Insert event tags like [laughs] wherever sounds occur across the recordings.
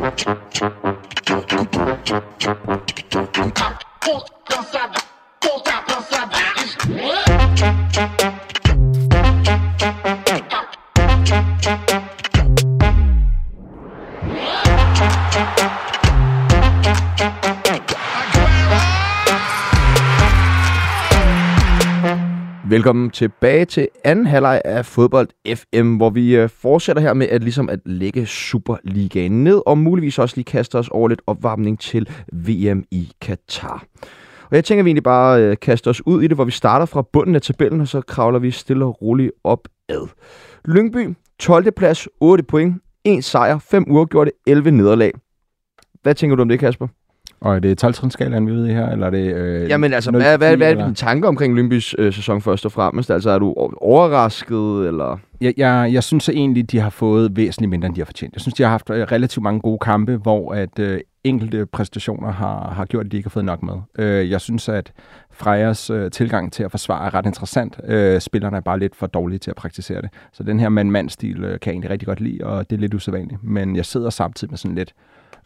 Pull, pull, pull, pull, pull, Velkommen tilbage til anden halvleg af Fodbold FM, hvor vi øh, fortsætter her med at, ligesom at lægge Superligaen ned, og muligvis også lige kaste os over lidt opvarmning til VM i Katar. Og jeg tænker, at vi egentlig bare øh, kaster os ud i det, hvor vi starter fra bunden af tabellen, og så kravler vi stille og roligt op ad. Lyngby, 12. plads, 8 point, 1 sejr, 5 uafgjorte, 11 nederlag. Hvad tænker du om det, Kasper? Og er det 12 vi i her, eller er det... Øh, Jamen altså, hvad, hvad, hvad er dine tanker omkring Lyngby's øh, sæson først og fremmest? Altså, er du overrasket, eller... Jeg, jeg, jeg synes egentlig, de har fået væsentligt mindre, end de har fortjent. Jeg synes, de har haft øh, relativt mange gode kampe, hvor at øh, enkelte præstationer har, har gjort, at de ikke har fået nok med. Øh, jeg synes, at Frejers øh, tilgang til at forsvare er ret interessant. Øh, spillerne er bare lidt for dårlige til at praktisere det. Så den her mand-mand-stil øh, kan jeg egentlig rigtig godt lide, og det er lidt usædvanligt. Men jeg sidder samtidig med sådan lidt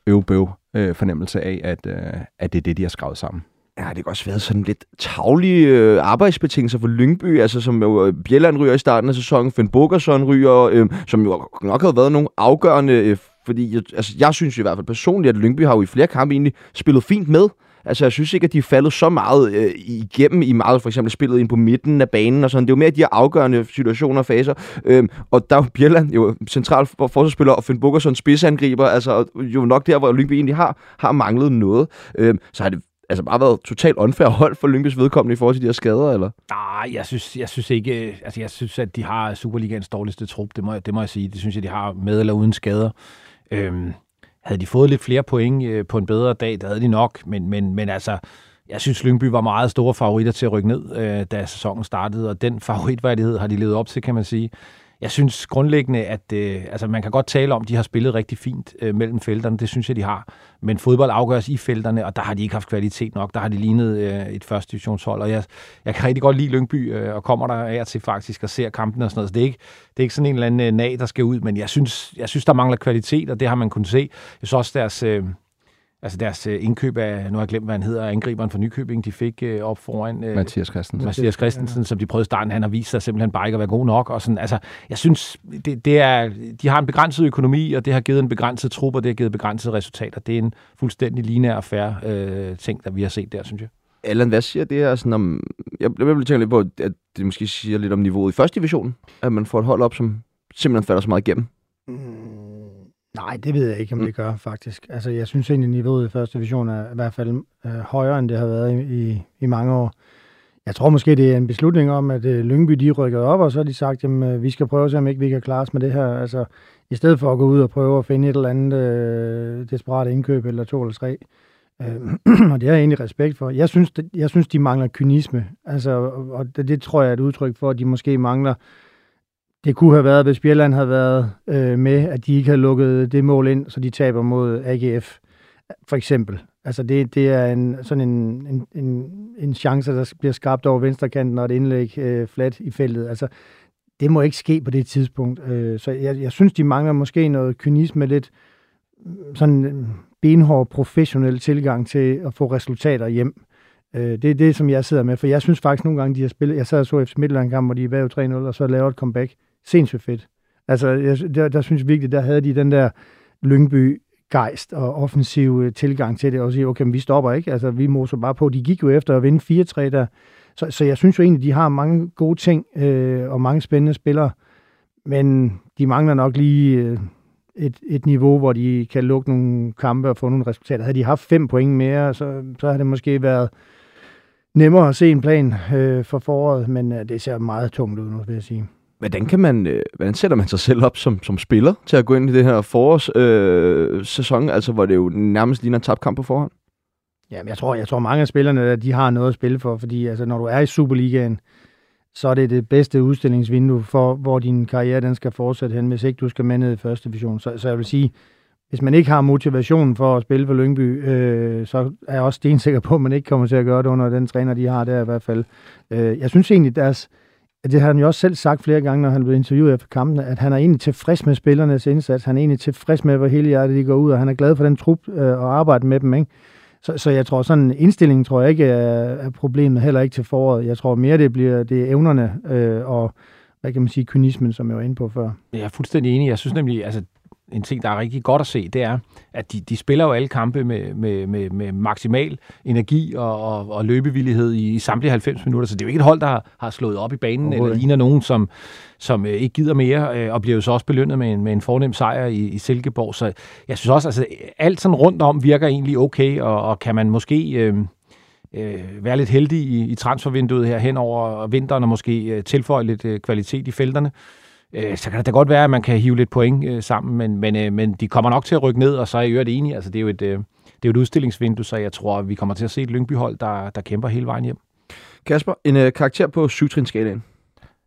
øvbøv øh, fornemmelse af, at, øh, at det er det, de har skrevet sammen. Ja, det kan også været sådan lidt taglige øh, arbejdsbetingelser for Lyngby, altså som jo øh, Bjelland ryger i starten af sæsonen, Finn Bogerson ryger, øh, som jo nok har været nogle afgørende, øh, fordi jeg, altså, jeg synes i hvert fald personligt, at Lyngby har jo i flere kampe egentlig spillet fint med. Altså, jeg synes ikke, at de er faldet så meget øh, igennem i meget, for eksempel spillet ind på midten af banen og sådan. Det er jo mere de her afgørende situationer og faser. Øhm, og der er jo Bjelland jo central forsvarsspiller, og Finn Bukkerson spidsangriber. Altså, jo nok der, hvor Lyngby egentlig har, har manglet noget. Øhm, så har det altså bare været totalt unfair hold for Lyngbys vedkommende i forhold til de her skader, eller? Nej, jeg synes, jeg synes ikke, øh, altså jeg synes, at de har Superligaens dårligste trup, det må, det må jeg sige. Det synes jeg, de har med eller uden skader. Øhm, havde de fået lidt flere point øh, på en bedre dag, der havde de nok, men, men, men altså, jeg synes, Lyngby var meget store favoritter til at rykke ned, øh, da sæsonen startede, og den [laughs] favoritværdighed har de levet op til, kan man sige jeg synes grundlæggende, at øh, altså man kan godt tale om, at de har spillet rigtig fint øh, mellem felterne. Det synes jeg, de har. Men fodbold afgøres i felterne, og der har de ikke haft kvalitet nok. Der har de lignet øh, et første divisionshold. Og jeg, jeg kan rigtig godt lide Lyngby, øh, og kommer der af til faktisk og ser kampen og sådan noget. Så det er ikke, det er ikke sådan en eller anden øh, nag, der skal ud. Men jeg synes, jeg synes, der mangler kvalitet, og det har man kunnet se. Jeg synes også, deres... Øh, altså deres øh, indkøb af, nu har jeg glemt, hvad han hedder, angriberen for Nykøbing, de fik øh, op foran... Øh, Mathias Christensen. Mathias Christensen, ja. som de prøvede i starten, han har vist sig simpelthen bare ikke at være god nok. Og sådan, altså, jeg synes, det, det er, de har en begrænset økonomi, og det har givet en begrænset trup, og det har givet begrænsede resultater. Det er en fuldstændig lineær og færre øh, ting, der vi har set der, synes jeg. Allan, hvad siger det her sådan om... Jeg, jeg vil tænke lidt på, at det måske siger lidt om niveauet i første division, at man får et hold op, som simpelthen falder så meget igennem. Mm Nej, det ved jeg ikke, om mm. det gør faktisk. Altså, jeg synes egentlig, at niveauet i første division er i hvert fald øh, højere, end det har været i, i, i mange år. Jeg tror måske, det er en beslutning om, at øh, Lyngby de rykker op, og så har de sagt, at øh, vi skal prøve at se, om ikke vi kan klare os med det her. Altså, i stedet for at gå ud og prøve at finde et eller andet øh, desperat indkøb, eller to eller tre. Øh, [clears throat] og det har jeg egentlig respekt for. Jeg synes, det, jeg synes de mangler kynisme. Altså, og det, det tror jeg er et udtryk for, at de måske mangler det kunne have været, hvis Bjelland havde været øh, med, at de ikke havde lukket det mål ind, så de taber mod AGF, for eksempel. Altså det, det er en, sådan en, en, en, en chance, der bliver skabt over venstrekanten og et indlæg øh, flat i feltet. Altså, det må ikke ske på det tidspunkt. Øh, så jeg, jeg synes, de mangler måske noget kynisme, lidt mm, sådan øh, benhård professionel tilgang til at få resultater hjem. Øh, det er det, som jeg sidder med, for jeg synes faktisk nogle gange, de har spillet, jeg sad og så FC Midtjylland kamp, hvor de er 3-0, og så laver et comeback sindssygt fedt. Altså, jeg, der, der synes jeg virkelig, der havde de den der Lyngby gejst og offensiv øh, tilgang til det, og sige, okay, vi stopper ikke, altså vi moser bare på. De gik jo efter at vinde 4-3 der, så, så jeg synes jo egentlig, de har mange gode ting øh, og mange spændende spillere, men de mangler nok lige øh, et, et niveau, hvor de kan lukke nogle kampe og få nogle resultater. Havde de haft fem point mere, så, så havde det måske været nemmere at se en plan øh, for foråret, men øh, det ser meget tungt ud nu, vil jeg sige. Hvordan, kan man, øh, hvordan sætter man sig selv op som, som spiller til at gå ind i det her forårssæson, øh, altså hvor det jo nærmest ligner en tabt kamp på forhånd? Jamen, jeg tror, jeg tror mange af spillerne, de har noget at spille for, fordi altså, når du er i Superligaen, så er det det bedste udstillingsvindue for, hvor din karriere den skal fortsætte hen, hvis ikke du skal med ned i første division. Så, så jeg vil sige, hvis man ikke har motivationen for at spille for Lyngby, øh, så er jeg også stensikker på, at man ikke kommer til at gøre det under den træner, de har der i hvert fald. Øh, jeg synes egentlig, deres, det har han jo også selv sagt flere gange, når han blev interviewet efter kampene, at han er egentlig tilfreds med spillernes indsats. Han er egentlig tilfreds med, hvor hele hjertet de går ud, og han er glad for den trup øh, og arbejde med dem. Ikke? Så, så jeg tror, sådan indstillingen tror jeg ikke er, er problemet, heller ikke til foråret. Jeg tror mere, det bliver det er evnerne øh, og hvad kan man sige, kynismen, som jeg var inde på før. Jeg er fuldstændig enig. Jeg synes nemlig, altså en ting, der er rigtig godt at se, det er, at de, de spiller jo alle kampe med, med, med, med maksimal energi og, og, og løbevillighed i, i samtlige 90 minutter. Så det er jo ikke et hold, der har, har slået op i banen, eller ligner nogen, som, som øh, ikke gider mere, øh, og bliver jo så også belønnet med en, med en fornem sejr i, i Silkeborg. Så jeg synes også, altså alt sådan rundt om virker egentlig okay, og, og kan man måske... Øh, øh, være lidt heldig i, i transfervinduet her hen over vinteren, og måske øh, tilføje lidt øh, kvalitet i felterne, øh, så kan det da godt være, at man kan hive lidt point øh, sammen, men, men, øh, men de kommer nok til at rykke ned, og så er jeg øvrigt enig. Altså, det er jo et, øh, det er jo et udstillingsvindue, så jeg tror, at vi kommer til at se et Lyngbyhold, der, der kæmper hele vejen hjem. Kasper, en øh, karakter på syvtrinskalaen.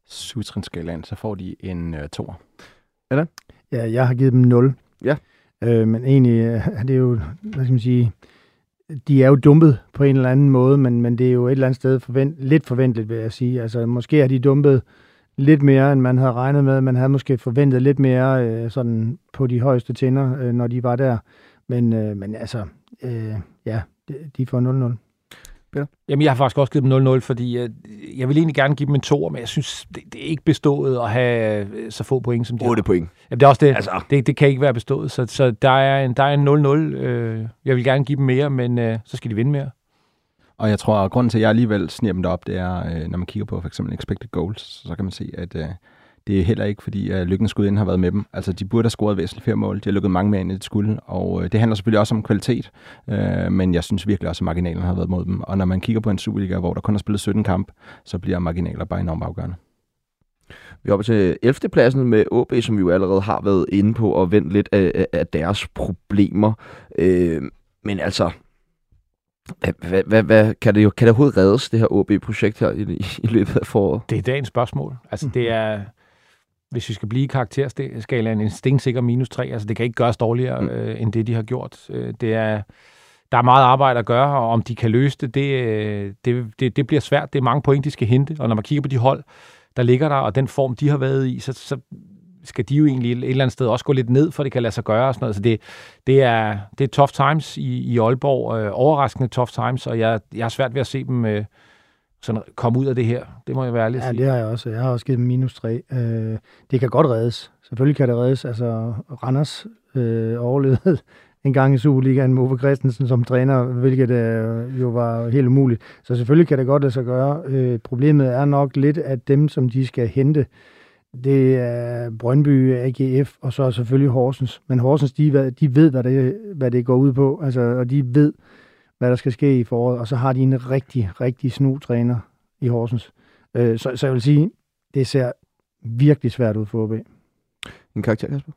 Syvtrinskalaen, så får de en øh, toer. Ja, jeg har givet dem 0. Ja. Øh, men egentlig er det jo, hvad skal man sige, de er jo dumpet på en eller anden måde, men, men det er jo et eller andet sted forvent, lidt forventeligt, vil jeg sige. Altså, måske er de dumpet lidt mere, end man havde regnet med. Man havde måske forventet lidt mere øh, sådan på de højeste tænder, øh, når de var der. Men, øh, men altså, øh, ja, de, får 0-0. Jamen, jeg har faktisk også givet dem 0-0, fordi jeg, jeg vil egentlig gerne give dem en 2, men jeg synes, det, det er ikke bestået at have øh, så få point, som de 8 har. point. Jamen, det er også det. Altså. Det, det kan ikke være bestået, så, så der er en, der er en 0-0. Øh, jeg vil gerne give dem mere, men øh, så skal de vinde mere. Og jeg tror, at grunden til, at jeg alligevel sniger dem derop, det er, øh, når man kigger på for eksempel expected goals, så kan man se, at øh, det er heller ikke, fordi at Lykkens ind har været med dem. Altså, de burde have scoret væsentligt flere mål. De har lukket mange mere ind, end de skulle. Og øh, det handler selvfølgelig også om kvalitet. Øh, men jeg synes virkelig også, at marginalen har været mod dem. Og når man kigger på en Superliga, hvor der kun er spillet 17 kamp, så bliver marginaler bare enormt afgørende. Vi er oppe til 11. pladsen med AB, som vi jo allerede har været inde på, og vendt lidt af, af deres problemer. Øh, men altså, hvad, hvad, hvad, kan, det jo, kan det overhovedet reddes, det her AB-projekt her i, i, løbet af foråret? Det er dagens spørgsmål. Altså, det er, hvis vi skal blive i karakterskalaen, en stensikker minus 3. Altså, det kan ikke gøres dårligere, Mm. øh, end det, de har gjort. Øh, det er, der er meget arbejde at gøre, og om de kan løse det, det, øh, det, det, det bliver svært. Det er mange point, de skal hente, og når man kigger på de hold, der ligger der, og den form, de har været i, så, så skal de jo egentlig et eller andet sted også gå lidt ned, for det kan lade sig gøre og sådan noget. Så det, det, er, det er tough times i, i Aalborg, øh, overraskende tough times, og jeg, jeg har svært ved at se dem øh, sådan komme ud af det her. Det må jeg være ærlig Ja, sige. det har jeg også. Jeg har også givet dem minus 3. Øh, det kan godt reddes. Selvfølgelig kan det reddes. Altså, Randers øh, overlevede [laughs] en gang i Superligaen med Ove Christensen som træner, hvilket øh, jo var helt umuligt. Så selvfølgelig kan det godt lade sig gøre. Øh, problemet er nok lidt, at dem, som de skal hente, det er Brøndby, AGF og så selvfølgelig Horsens. Men Horsens, de, de ved, hvad det, hvad det går ud på, altså, og de ved, hvad der skal ske i foråret. Og så har de en rigtig, rigtig snu træner i Horsens. Øh, så, så jeg vil sige, det ser virkelig svært ud for OB. En karakter, Kasper?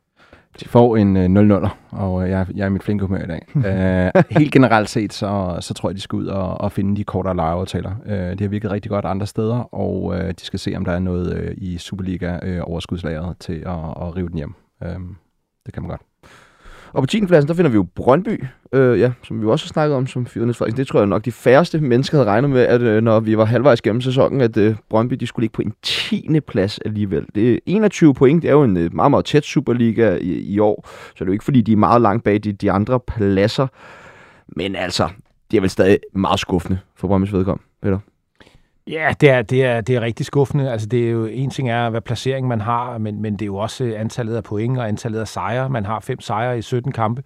De får en øh, 0-0'er, og øh, jeg, er- jeg er i mit flinke humør i dag. [laughs] øh, helt generelt set, så, så tror jeg, de skal ud og, og finde de kortere lejeaftaler. Øh, det har virket rigtig godt andre steder, og øh, de skal se, om der er noget øh, i Superliga øh, til at, at rive den hjem. Øh, det kan man godt. Og på 10. pladsen, der finder vi jo Brøndby, øh, ja, som vi også har snakket om som Fyrenes Frederiksen. Det tror jeg nok, de færreste mennesker havde regnet med, at øh, når vi var halvvejs gennem sæsonen, at øh, Brøndby de skulle ligge på en 10. plads alligevel. Det er 21 point, det er jo en øh, meget, meget tæt Superliga i, i år, så det er jo ikke, fordi de er meget langt bag de, de andre pladser. Men altså, det er vel stadig meget skuffende for Brøndbys vedkommende, Peter. Ja, det er, det, er, det er rigtig skuffende. Altså, det er jo, en ting er, hvad placering man har, men, men det er jo også antallet af point og antallet af sejre. Man har fem sejre i 17 kampe.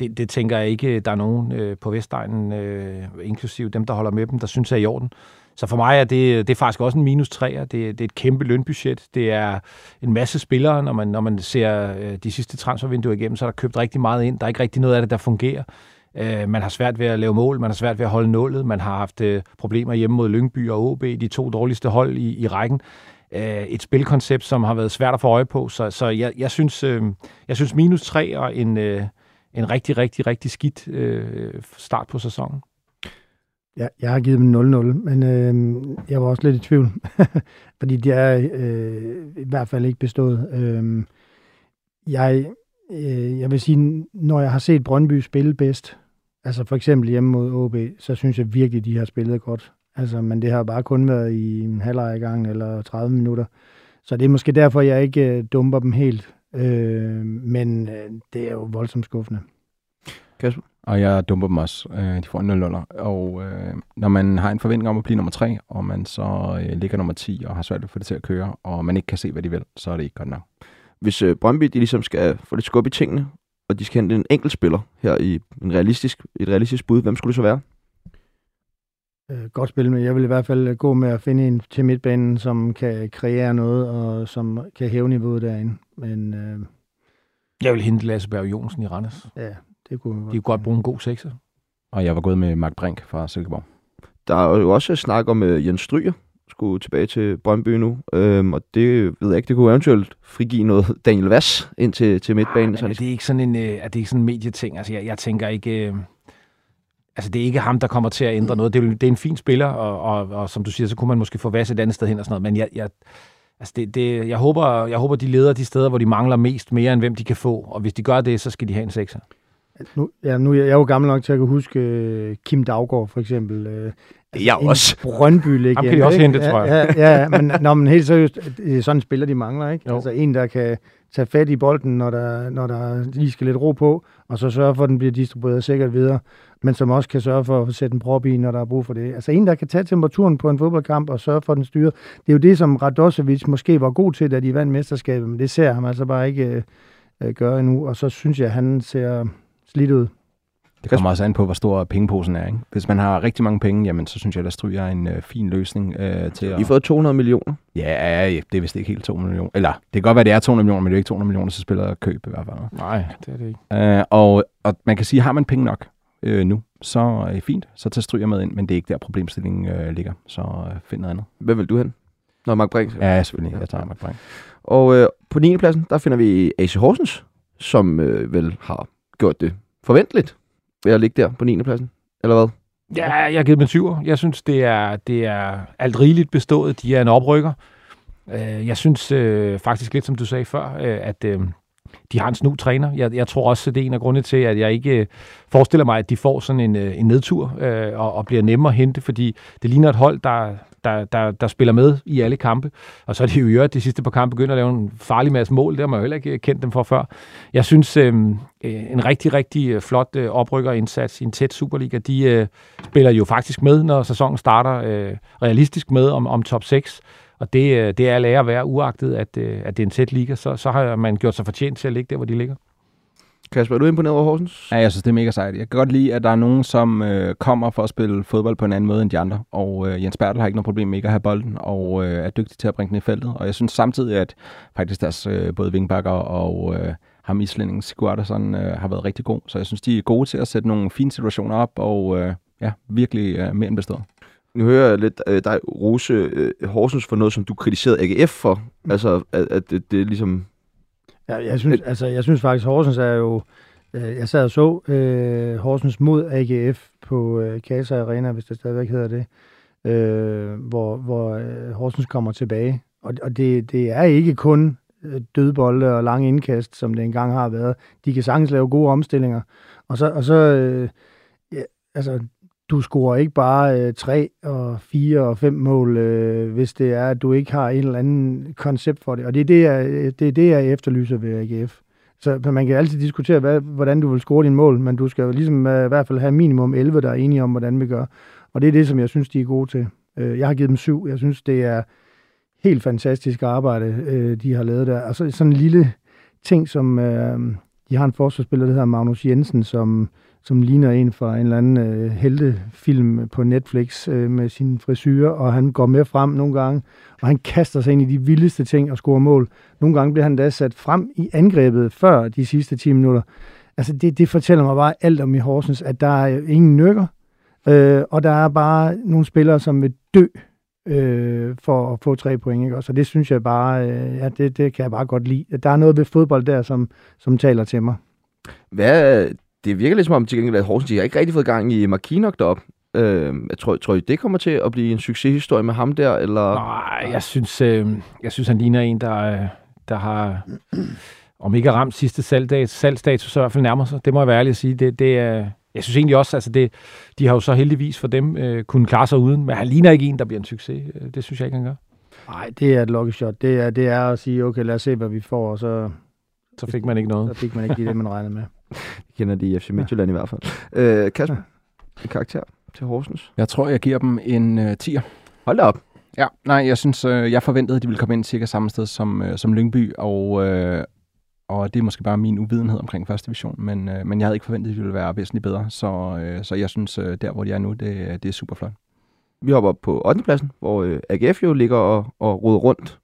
Det, det tænker jeg ikke, der er nogen øh, på Vestegnen, øh, inklusive dem, der holder med dem, der synes er i orden. Så for mig er det, det er faktisk også en minus 3'er. Det, det er et kæmpe lønbudget. Det er en masse spillere. Når man, når man ser øh, de sidste transfervinduer igennem, så er der købt rigtig meget ind. Der er ikke rigtig noget af det, der fungerer. Øh, man har svært ved at lave mål, man har svært ved at holde nullet, man har haft øh, problemer hjemme mod Lyngby og OB, de to dårligste hold i, i rækken. Øh, et spilkoncept, som har været svært at få øje på, så, så jeg, jeg, synes, øh, jeg synes minus 3 og en, øh, en rigtig, rigtig, rigtig skidt øh, start på sæsonen. Ja, jeg har givet dem 0-0, men øh, jeg var også lidt i tvivl, [laughs] fordi de er øh, i hvert fald ikke bestået. Øh, jeg, øh, jeg vil sige, når jeg har set Brøndby spille bedst, altså for eksempel hjemme mod OB, så synes jeg virkelig, de har spillet godt. Altså, men det har bare kun været i en halvleg gang eller 30 minutter. Så det er måske derfor, jeg ikke øh, dumper dem helt. Øh, men øh, det er jo voldsomt skuffende. Kasper? Og jeg dumper dem også. Øh, de får en 0 Og øh, når man har en forventning om at blive nummer 3, og man så øh, ligger nummer 10 og har svært ved at få det til at køre, og man ikke kan se, hvad de vil, så er det ikke godt nok. Hvis øh, Brøndby de ligesom skal få lidt skub i tingene, og de skal hente en enkelt spiller her i en realistisk, et realistisk bud, hvem skulle det så være? Øh, godt spil, men jeg vil i hvert fald gå med at finde en til midtbanen, som kan kreere noget, og som kan hæve niveauet derinde. Men øh, Jeg vil hente Lasse Berg Jonsen i Randers. ja, det kunne De kunne godt bruge en god sekser. Og jeg var gået med Mark Brink fra Silkeborg. Der er jo også snak om uh, Jens Stryger, skulle tilbage til Brøndby nu, øhm, og det ved jeg ikke, det kunne eventuelt frigive noget [laughs] Daniel Vass ind til, til midtbanen. Men så er det ikke sådan en, øh, er det ikke sådan en medieting? Altså, jeg, jeg tænker ikke... Øh, altså, det er ikke ham, der kommer til at ændre noget. Det er, det er en fin spiller, og, og, og som du siger, så kunne man måske få Vass et andet sted hen og sådan noget. Men jeg, jeg, altså det, det, jeg, håber, jeg håber, de leder de steder, hvor de mangler mest, mere end hvem de kan få. Og hvis de gør det, så skal de have en sekser. Nu, ja, nu er jeg, jeg er jo gammel nok til at kunne huske øh, Kim Daggaard, for eksempel. Det er jeg også. brøndby Ham kan de også hente, tror jeg. Ja, ja, ja men, nå, men helt seriøst, det er sådan en spiller, de mangler, ikke? Jo. Altså en, der kan tage fat i bolden, når der, når der lige skal lidt ro på, og så sørge for, at den bliver distribueret sikkert videre, men som også kan sørge for at sætte en prop i, når der er brug for det. Altså en, der kan tage temperaturen på en fodboldkamp og sørge for, at den styrer. Det er jo det, som Radosevic måske var god til, da de vandt mesterskabet, men det ser han altså bare ikke øh, gøre endnu, og så synes jeg, at han ser slidt ud. Det kommer også an på, hvor stor pengeposen er. Ikke? Hvis man har rigtig mange penge, jamen, så synes jeg, at Stryger er en øh, fin løsning øh, til I at... har fået 200 millioner. Ja, ja, det er vist ikke helt 200 millioner. Eller, det kan godt være, det er 200 millioner, men det er ikke 200 millioner, så spiller køb i hvert fald. Nej, det er det ikke. Øh, og, og man kan sige, har man penge nok øh, nu, så er det fint. Så tager Stryger med ind, men det er ikke der problemstillingen øh, ligger. Så øh, find noget andet. Hvem vil du hen? Nå, Mark Brink. Ja, selvfølgelig. Jeg tager Mark Brink. Og øh, på 9. pladsen, der finder vi AC Horsens, som øh, vel har gjort det forventeligt ved at ligge der på 9. pladsen. Eller hvad? Ja, jeg har givet dem en syver. Jeg synes, det er, det er alt rigeligt bestået. De er en oprykker. Øh, jeg synes øh, faktisk lidt, som du sagde før, øh, at øh, de har en snu træner. Jeg, jeg tror også, at det er en af grundene til, at jeg ikke øh, forestiller mig, at de får sådan en, øh, en nedtur øh, og, og bliver nemmere at hente, fordi det ligner et hold, der, der, der, der spiller med i alle kampe. Og så er det jo i øvrigt, de sidste par kampe begyndt at lave en farlig masse mål. Det har man jo heller ikke øh, kendt dem for før. Jeg synes, øhm, øh, en rigtig, rigtig øh, flot øh, oprykkerindsats i en tæt Superliga. De øh, spiller jo faktisk med, når sæsonen starter, øh, realistisk med om, om top 6. Og det, øh, det er lære at være, uagtet at, øh, at det er en tæt liga, så, så har man gjort sig fortjent til at ligge der, hvor de ligger. Kasper, er du imponeret over Horsens? Ja, jeg synes, det er mega sejt. Jeg kan godt lide, at der er nogen, som øh, kommer for at spille fodbold på en anden måde end de andre. Og øh, Jens Bertel har ikke noget problem med ikke at have bolden, og øh, er dygtig til at bringe den i feltet. Og jeg synes samtidig, at faktisk deres øh, både vingbakker og øh, ham islændingen Sigurdarsson øh, har været rigtig god. Så jeg synes, de er gode til at sætte nogle fine situationer op, og øh, ja, virkelig øh, mere end bestået. Nu hører jeg lidt øh, dig rose øh, Horsens for noget, som du kritiserede AGF for. Altså, at, at det, det er ligesom... Ja, jeg synes, altså, jeg synes faktisk, Horsens er jo... Øh, jeg sad og så øh, Horsens mod AGF på øh, Casa Arena, hvis det stadigvæk hedder det, øh, hvor, hvor øh, Horsens kommer tilbage. Og, og det, det er ikke kun øh, dødbolde og lange indkast, som det engang har været. De kan sagtens lave gode omstillinger. Og så, og så øh, ja, altså, du scorer ikke bare øh, 3 og 4 og 5 mål, øh, hvis det er, at du ikke har en eller anden koncept for det. Og det er det, jeg, det, er det, jeg efterlyser ved AGF. Så man kan altid diskutere, hvad, hvordan du vil score dine mål, men du skal jo ligesom øh, i hvert fald have minimum 11, der er enige om, hvordan vi gør. Og det er det, som jeg synes, de er gode til. Øh, jeg har givet dem syv. Jeg synes, det er helt fantastisk arbejde, øh, de har lavet der. Og så sådan en lille ting, som øh, de har en forsvarsspiller, der hedder Magnus Jensen, som, som ligner en fra en eller anden øh, heltefilm på Netflix øh, med sin frisyr, og han går med frem nogle gange, og han kaster sig ind i de vildeste ting og scorer mål. Nogle gange bliver han da sat frem i angrebet før de sidste 10 minutter. Altså det, det fortæller mig bare alt om i Horsens, at der er ingen nykker, øh, og der er bare nogle spillere, som vil dø øh, for at få tre point. Ikke? Og Så det synes jeg bare, øh, ja, det, det kan jeg bare godt lide. Der er noget ved fodbold der, som, som taler til mig. Hvad, det virker lidt som om til gengæld, at Horsens de har ikke rigtig fået gang i Markinok deroppe. Øh, jeg tror, tror I, det kommer til at blive en succeshistorie med ham der? Eller? Nej, jeg synes, øh, jeg synes han ligner en, der, øh, der har, om ikke har ramt sidste salgdags, salgsdato, så i hvert fald nærmer sig. Det må jeg være ærlig at sige. Det, det, er, jeg synes egentlig også, altså det, de har jo så heldigvis for dem øh, kunne klare sig uden, men han ligner ikke en, der bliver en succes. Øh, det synes jeg ikke, han gør. Nej, det er et lucky shot. Det er, det er at sige, okay, lad os se, hvad vi får, og så, Så fik man ikke noget. så fik man ikke det, man regnede med. Det kender de i FC Midtjylland i hvert fald. Øh, Kasper, en karakter til Horsens. Jeg tror, jeg giver dem en øh, 10'er. Hold da op. Ja, nej, jeg synes, øh, jeg forventede, at de ville komme ind cirka samme sted som, øh, som Lyngby, og, øh, og det er måske bare min uvidenhed omkring første division, men, øh, men jeg havde ikke forventet, at de ville være væsentligt bedre, så, øh, så jeg synes, øh, der hvor de er nu, det, det er super flot. Vi hopper op på 8. pladsen, hvor øh, AGF jo ligger og, og roder rundt.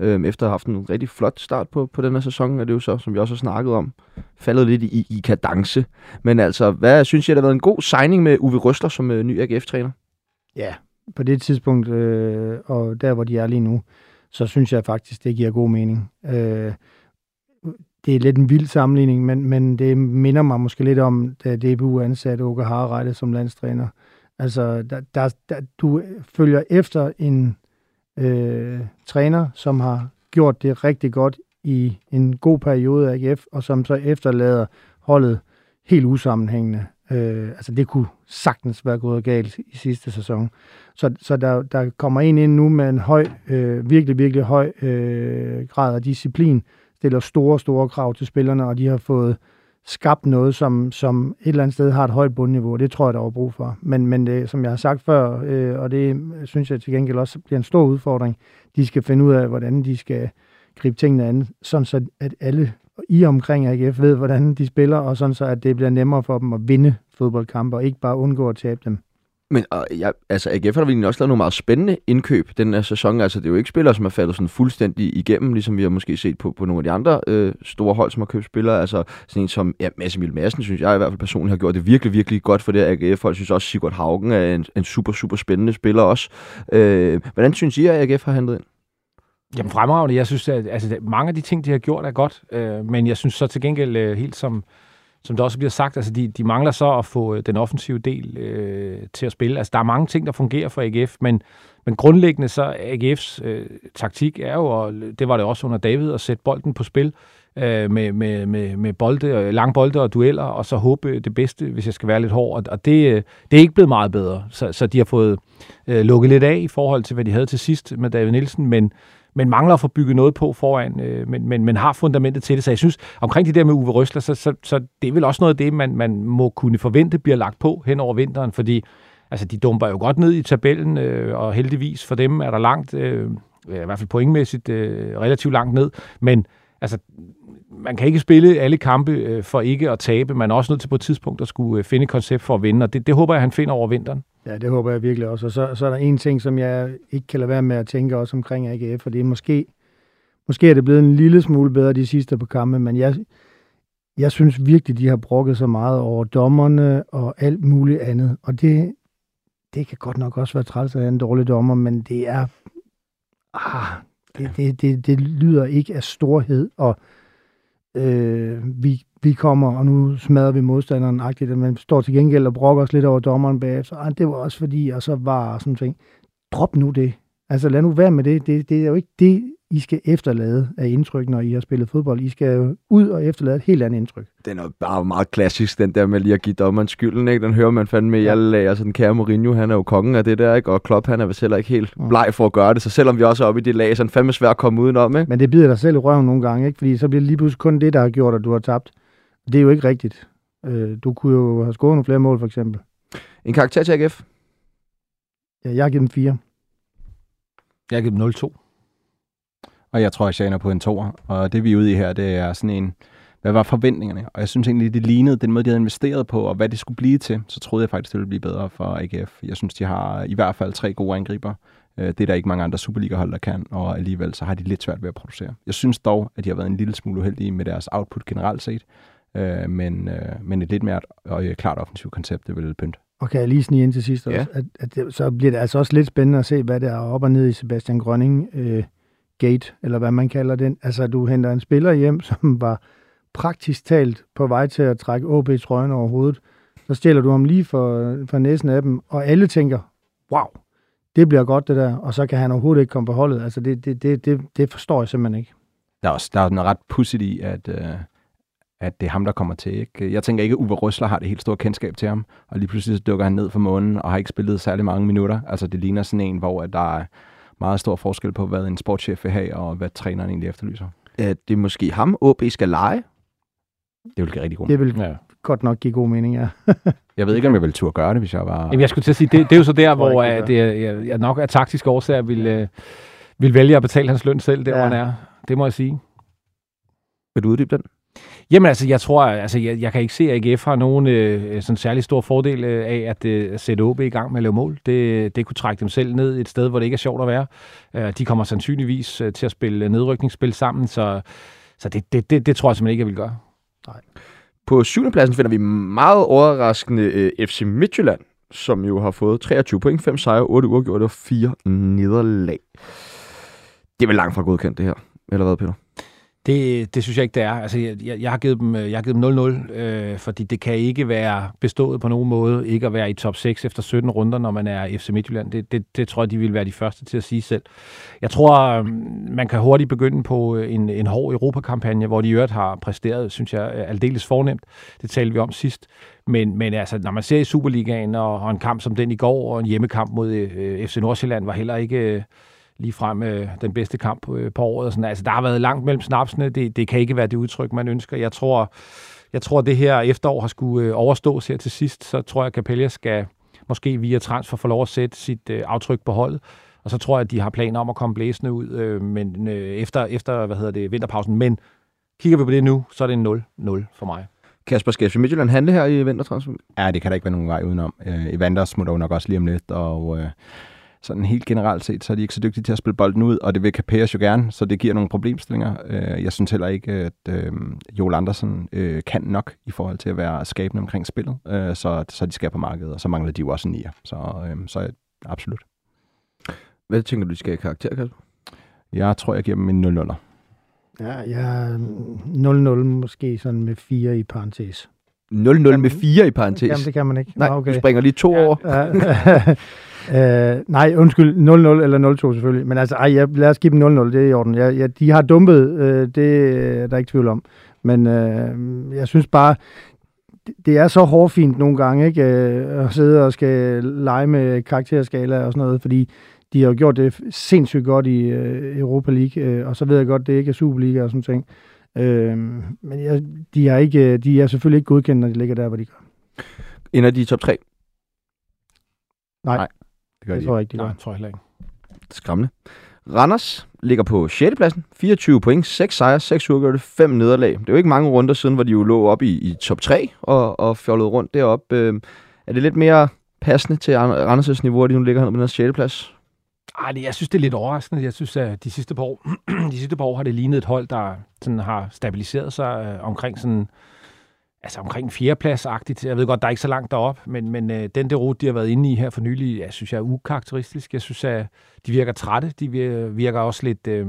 Øh, efter at have haft en rigtig flot start på, på den her sæson, er det jo så, som vi også har snakket om, faldet lidt i, i kadence. Men altså, hvad synes jeg, der har været en god signing med Uwe Røsler som øh, ny AGF-træner? Ja, på det tidspunkt, øh, og der hvor de er lige nu, så synes jeg faktisk, det giver god mening. Øh, det er lidt en vild sammenligning, men, men det minder mig måske lidt om, da DBU ansatte Åke Harreide som landstræner. Altså, der, der, der, du følger efter en øh, træner, som har gjort det rigtig godt i en god periode af AGF, og som så efterlader holdet helt usammenhængende. Øh, altså, det kunne sagtens være gået galt i sidste sæson. Så, så der, der kommer en ind nu med en høj, øh, virkelig, virkelig høj øh, grad af disciplin, stiller store, store krav til spillerne, og de har fået skabt noget, som, som et eller andet sted har et højt bundniveau. Det tror jeg, der var brug for. Men, men det, som jeg har sagt før, øh, og det synes jeg til gengæld også bliver en stor udfordring, de skal finde ud af, hvordan de skal gribe tingene an, sådan så at alle i omkring AGF ved, hvordan de spiller, og sådan så at det bliver nemmere for dem at vinde fodboldkampe, og ikke bare undgå at tabe dem. Men og ja, altså, AGF har da egentlig også lavet nogle meget spændende indkøb den her sæson. Altså, det er jo ikke spillere, som er faldet sådan fuldstændig igennem, ligesom vi har måske set på, på nogle af de andre øh, store hold, som har købt spillere. Altså, sådan en som ja, Mads Emil Madsen, synes jeg i hvert fald personligt har gjort det virkelig, virkelig godt for det her AGF. Og jeg synes også, Sigurd Haugen er en, en super, super spændende spiller også. Øh, hvordan synes I, at AGF har hentet ind? Jamen fremragende. Jeg synes, at altså, mange af de ting, de har gjort, er godt. Øh, men jeg synes så til gengæld, øh, helt som, som der også bliver sagt, altså de, de mangler så at få øh, den offensive del øh, til at spille. Altså der er mange ting, der fungerer for AGF, men, men grundlæggende så AGF's øh, taktik er jo, og det var det også under David, at sætte bolden på spil øh, med, med, med, med bolde, øh, lang bolde og dueller, og så håbe det bedste, hvis jeg skal være lidt hård. Og, og det, øh, det er ikke blevet meget bedre. Så, så de har fået øh, lukket lidt af i forhold til, hvad de havde til sidst med David Nielsen, men men mangler at få bygget noget på foran, øh, men, men, men har fundamentet til det. Så jeg synes, omkring det der med Uwe Røsler, så, så, så det er vel også noget af det, man, man må kunne forvente bliver lagt på hen over vinteren, fordi altså, de dumper jo godt ned i tabellen, øh, og heldigvis for dem er der langt, øh, i hvert fald pointmæssigt, øh, relativt langt ned, men altså, man kan ikke spille alle kampe øh, for ikke at tabe. Man er også nødt til på et tidspunkt at skulle øh, finde et koncept for at vinde, og det, det håber jeg, han finder over vinteren. Ja, det håber jeg virkelig også. Og så, så er der en ting, som jeg ikke kan lade være med at tænke også omkring AGF, og det er måske, måske er det blevet en lille smule bedre de sidste på kampe, men jeg, jeg synes virkelig, de har brokket så meget over dommerne og alt muligt andet. Og det, det kan godt nok også være træls af en dårlig dommer, men det er... Ah, det, det, det, det lyder ikke af storhed, og øh, vi, vi kommer, og nu smadrer vi modstanderen agtigt, men står til gengæld og brokker os lidt over dommeren bagefter. Ej, det var også fordi, og så var sådan ting. Drop nu det. Altså lad nu være med det. det. Det er jo ikke det, i skal efterlade af indtryk, når I har spillet fodbold. I skal ud og efterlade et helt andet indtryk. Den er jo bare meget klassisk, den der med lige at give dommeren skylden, ikke? Den hører man fandme i alle lag. Altså, den kære Mourinho, han er jo kongen af det der, ikke? Og Klopp, han er vist heller ikke helt bleg for at gøre det. Så selvom vi også er oppe i det lag, så er den fandme svært at komme udenom, ikke? Men det bider dig selv i røven nogle gange, ikke? Fordi så bliver det lige pludselig kun det, der har gjort, at du har tabt. Det er jo ikke rigtigt. Øh, du kunne jo have scoret nogle flere mål, for eksempel. En karakter til AGF? Ja, jeg har givet dem fire. Jeg har givet dem 0-2. Og jeg tror, jeg tjener på en toer. Og det vi er ude i her, det er sådan en, hvad var forventningerne? Og jeg synes egentlig, det lignede den måde, de havde investeret på, og hvad det skulle blive til. Så troede jeg faktisk, det ville blive bedre for AGF. Jeg synes, de har i hvert fald tre gode angriber. Øh, Det er der ikke mange andre Superliga-hold, der kan, og alligevel så har de lidt svært ved at producere. Jeg synes dog, at de har været en lille smule uheldige med deres output generelt set, øh, men, øh, men et lidt mere og et klart offensivt koncept, det vil pynte. Og kan jeg lige snige ind til sidst Ja. også, at, at det, så bliver det altså også lidt spændende at se, hvad der er op og ned i Sebastian Grønning øh, gate, eller hvad man kalder den. Altså, du henter en spiller hjem, [laughs] som var praktisk talt på vej til at trække OB-trøjen over hovedet. Så stjæler du ham lige for, for næsen af dem, og alle tænker, wow, det bliver godt det der, og så kan han overhovedet ikke komme på holdet. Altså, det, det, det, det, det forstår jeg simpelthen ikke. Der er også der er noget ret pudsigt i, at, øh, at det er ham, der kommer til. Ikke? Jeg tænker ikke, at Uwe Røsler har det helt store kendskab til ham, og lige pludselig så dukker han ned for månen og har ikke spillet særlig mange minutter. Altså det ligner sådan en, hvor der er meget stor forskel på, hvad en sportschef vil have, og hvad træneren egentlig efterlyser. At det er måske ham, OB skal lege. Det vil give rigtig god Det vil Ja. godt nok give god mening, ja. [laughs] Jeg ved ikke, om jeg ville turde gøre det, hvis jeg var... Jamen, jeg skulle til at sige, det, det er jo så der, jeg hvor ikke, at jeg, jeg nok af taktiske årsager vil, øh, vil vælge at betale hans løn selv, der Ja. hvor han er. Det må jeg sige. Vil du uddybe den? Jamen altså, jeg tror, altså, jeg, jeg kan ikke se, at AGF har nogen øh, sådan særlig stor fordel øh, af at øh, sætte OB i gang med at lave mål. Det, det kunne trække dem selv ned et sted, hvor det ikke er sjovt at være. Øh, de kommer sandsynligvis øh, til at spille øh, nedrykningsspil sammen, så, så det, det, det, det tror jeg simpelthen ikke, jeg vil gøre. Nej. På syvende pladsen finder vi meget overraskende øh, FC Midtjylland, som jo har fået 23 point, 5 sejre, 8 uafgjorte og 4 nederlag. Det er vel langt fra godkendt, det her. Eller hvad, Peter? Det, det synes jeg ikke, det er. Altså, jeg, jeg, jeg har givet dem, øh, jeg har givet dem 0-0, øh, fordi det kan ikke være bestået på nogen måde, ikke at være i top 6 efter 17 runder, når man er FC Midtjylland. Det, det, det tror jeg, de vil være de første til at sige selv. Jeg tror, øh, man kan hurtigt begynde på øh, en, en hård Europakampagne, hvor de i øvrigt har præsteret, synes jeg, aldeles fornemt. Det talte vi om sidst. Men, men altså, når man ser i Superligaen og, og en kamp som den i går, og en hjemmekamp mod øh, FC Nordsjælland, var heller ikke... Øh, lige frem øh, den bedste kamp øh, på året. Og sådan. Altså, der har været langt mellem snapsene. Det, det kan ikke være det udtryk, man ønsker. Jeg tror, jeg tror det her efterår har skulle øh, overstås her til sidst. Så tror jeg, at Capella skal måske via transfer få lov at sætte sit øh, aftryk på holdet. Og så tror jeg, at de har planer om at komme blæsende ud øh, men, øh, efter, efter hvad hedder det, vinterpausen. Men kigger vi på det nu, så er det en 0-0 for mig. Kasper, skal FC Midtjylland handle her i vintertransfer? Ja, det kan der ikke være nogen vej udenom. Øh, Evander smutter jo nok også lige om lidt, og øh, sådan helt generelt set, så er de ikke så dygtige til at spille bolden ud, og det vil Capers jo gerne, så det giver nogle problemstillinger. Øh, jeg synes heller ikke, at øh, Joel Andersen øh, kan nok i forhold til at være skabende omkring spillet, øh, så, så de skal på markedet, og så mangler de jo også en nier. Så, øh, så absolut. Hvad tænker du, de skal have karakter, Kasper? Jeg tror, jeg giver dem en 0 0 Ja, jeg er 0-0 måske sådan med 4 i parentes. 0-0 med 4 i parentes. Jamen, det kan man ikke. Nej, okay. du springer lige to Ja. over. [laughs] [laughs] Øh, nej, undskyld, 0-0 eller 0-2 selvfølgelig. Men altså, ej, jeg, lad os give dem 0-0, det er i orden. Jeg, jeg, de har dumpet, øh, det er der ikke tvivl om. Men øh, jeg synes bare, det, det er så hårfint nogle gange, ikke? Øh, at sidde og skal lege med karakterskala og sådan noget, fordi de har jo gjort det sindssygt godt i øh, Europa League, øh, og så ved jeg godt, det ikke er Superliga og sådan ting. Øh, men jeg, de, er ikke, de er selvfølgelig ikke godkendt, når de ligger der, hvor de gør. Ender de i top 3? Det gør Det de. tror jeg ikke, de gør. Nej, tror jeg heller ikke. Skræmmende. Randers ligger på 6. pladsen. 24 point, 6 sejre, 6 uafgjorte, 5 nederlag. Det er jo ikke mange runder siden, hvor de jo lå op i, i top 3 og, og fjollede rundt deroppe. Øh, er det lidt mere passende til Randers' niveau, at de nu ligger her på den her 6. plads? Ej, det, jeg synes, det er lidt overraskende. Jeg synes, at de sidste par år, [clears throat] de sidste par år har det lignet et hold, der sådan har stabiliseret sig øh, omkring sådan altså omkring fjerdepladsagtigt. Jeg ved godt, der er ikke så langt derop, men, men øh, den der rute, de har været inde i her for nylig, jeg synes jeg er ukarakteristisk. Jeg synes, at de virker trætte. De virker også lidt... Øh,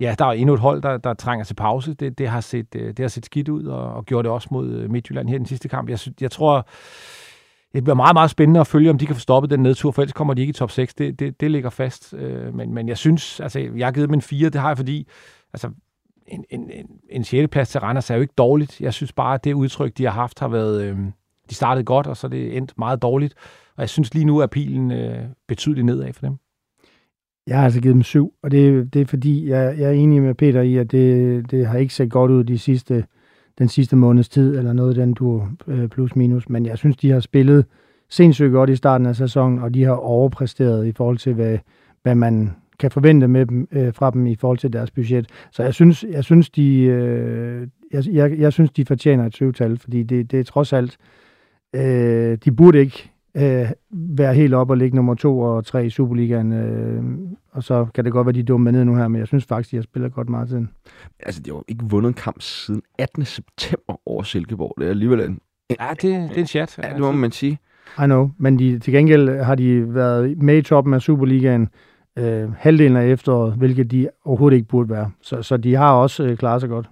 ja, der er endnu et hold, der, der trænger til pause. Det, det, har set, øh, det har set skidt ud, og, og gjorde det også mod øh, Midtjylland her i den sidste kamp. Jeg, synes, jeg tror, det bliver meget, meget spændende at følge, om de kan få stoppet den nedtur, for ellers kommer de ikke i top 6. Det, det, det ligger fast. Øh, men, men jeg synes, altså, jeg har givet dem en 4. Det har jeg, fordi altså, en, en, en, en 6. plads til Randers er jo ikke dårligt. Jeg synes bare, at det udtryk, de har haft, har været... Øh, de startede godt, og så er det endt meget dårligt. Og jeg synes lige nu, at pilen øh, betydeligt nedad for dem. Jeg har altså givet dem syv, og det, det er fordi, jeg, jeg er enig med Peter i, at det, det har ikke set godt ud de sidste, den sidste måneds tid, eller noget den du øh, plus minus, men jeg synes, de har spillet sindssygt godt i starten af sæsonen, og de har overpræsteret i forhold til, hvad, hvad man kan forvente med dem, øh, fra dem i forhold til deres budget. Så jeg synes, jeg synes, de, øh, jeg, jeg, jeg synes, de fortjener et syvtal, fordi det, det er trods alt, øh, de burde ikke øh, være helt op og ligge nummer to og tre i Superligaen. Øh, og så kan det godt være, de er dumme ned nu her, men jeg synes faktisk, de har spillet godt meget tiden. Altså, de har jo ikke vundet en kamp siden 18. september over Silkeborg. Det er alligevel en... Ja, det, det er en chat. Ja, det må man sige. I know, men de, til gengæld har de været med i toppen af Superligaen øh, halvdelen af efteråret, hvilket de overhovedet ikke burde være. Så, så de har også øh, klaret sig godt.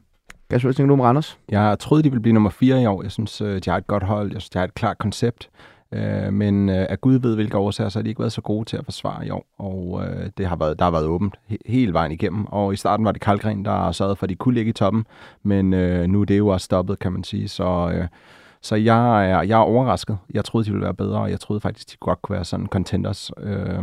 Hvad tænker du om Randers? Jeg troede, de ville blive nummer 4 i år. Jeg synes, øh, de har et godt hold. Jeg synes, de har et klart koncept. Øh, men øh, af Gud ved, hvilke årsager, så har de ikke været så gode til at forsvare i år, og øh, det har været, der har været åbent he- hele vejen igennem. Og i starten var det Kalgren, der sørgede for, at de kunne ligge i toppen, men øh, nu er det jo også stoppet, kan man sige. Så, øh, så jeg er, jeg er overrasket. Jeg troede, de ville være bedre, og jeg troede faktisk, de godt kunne være sådan contenders. Øh,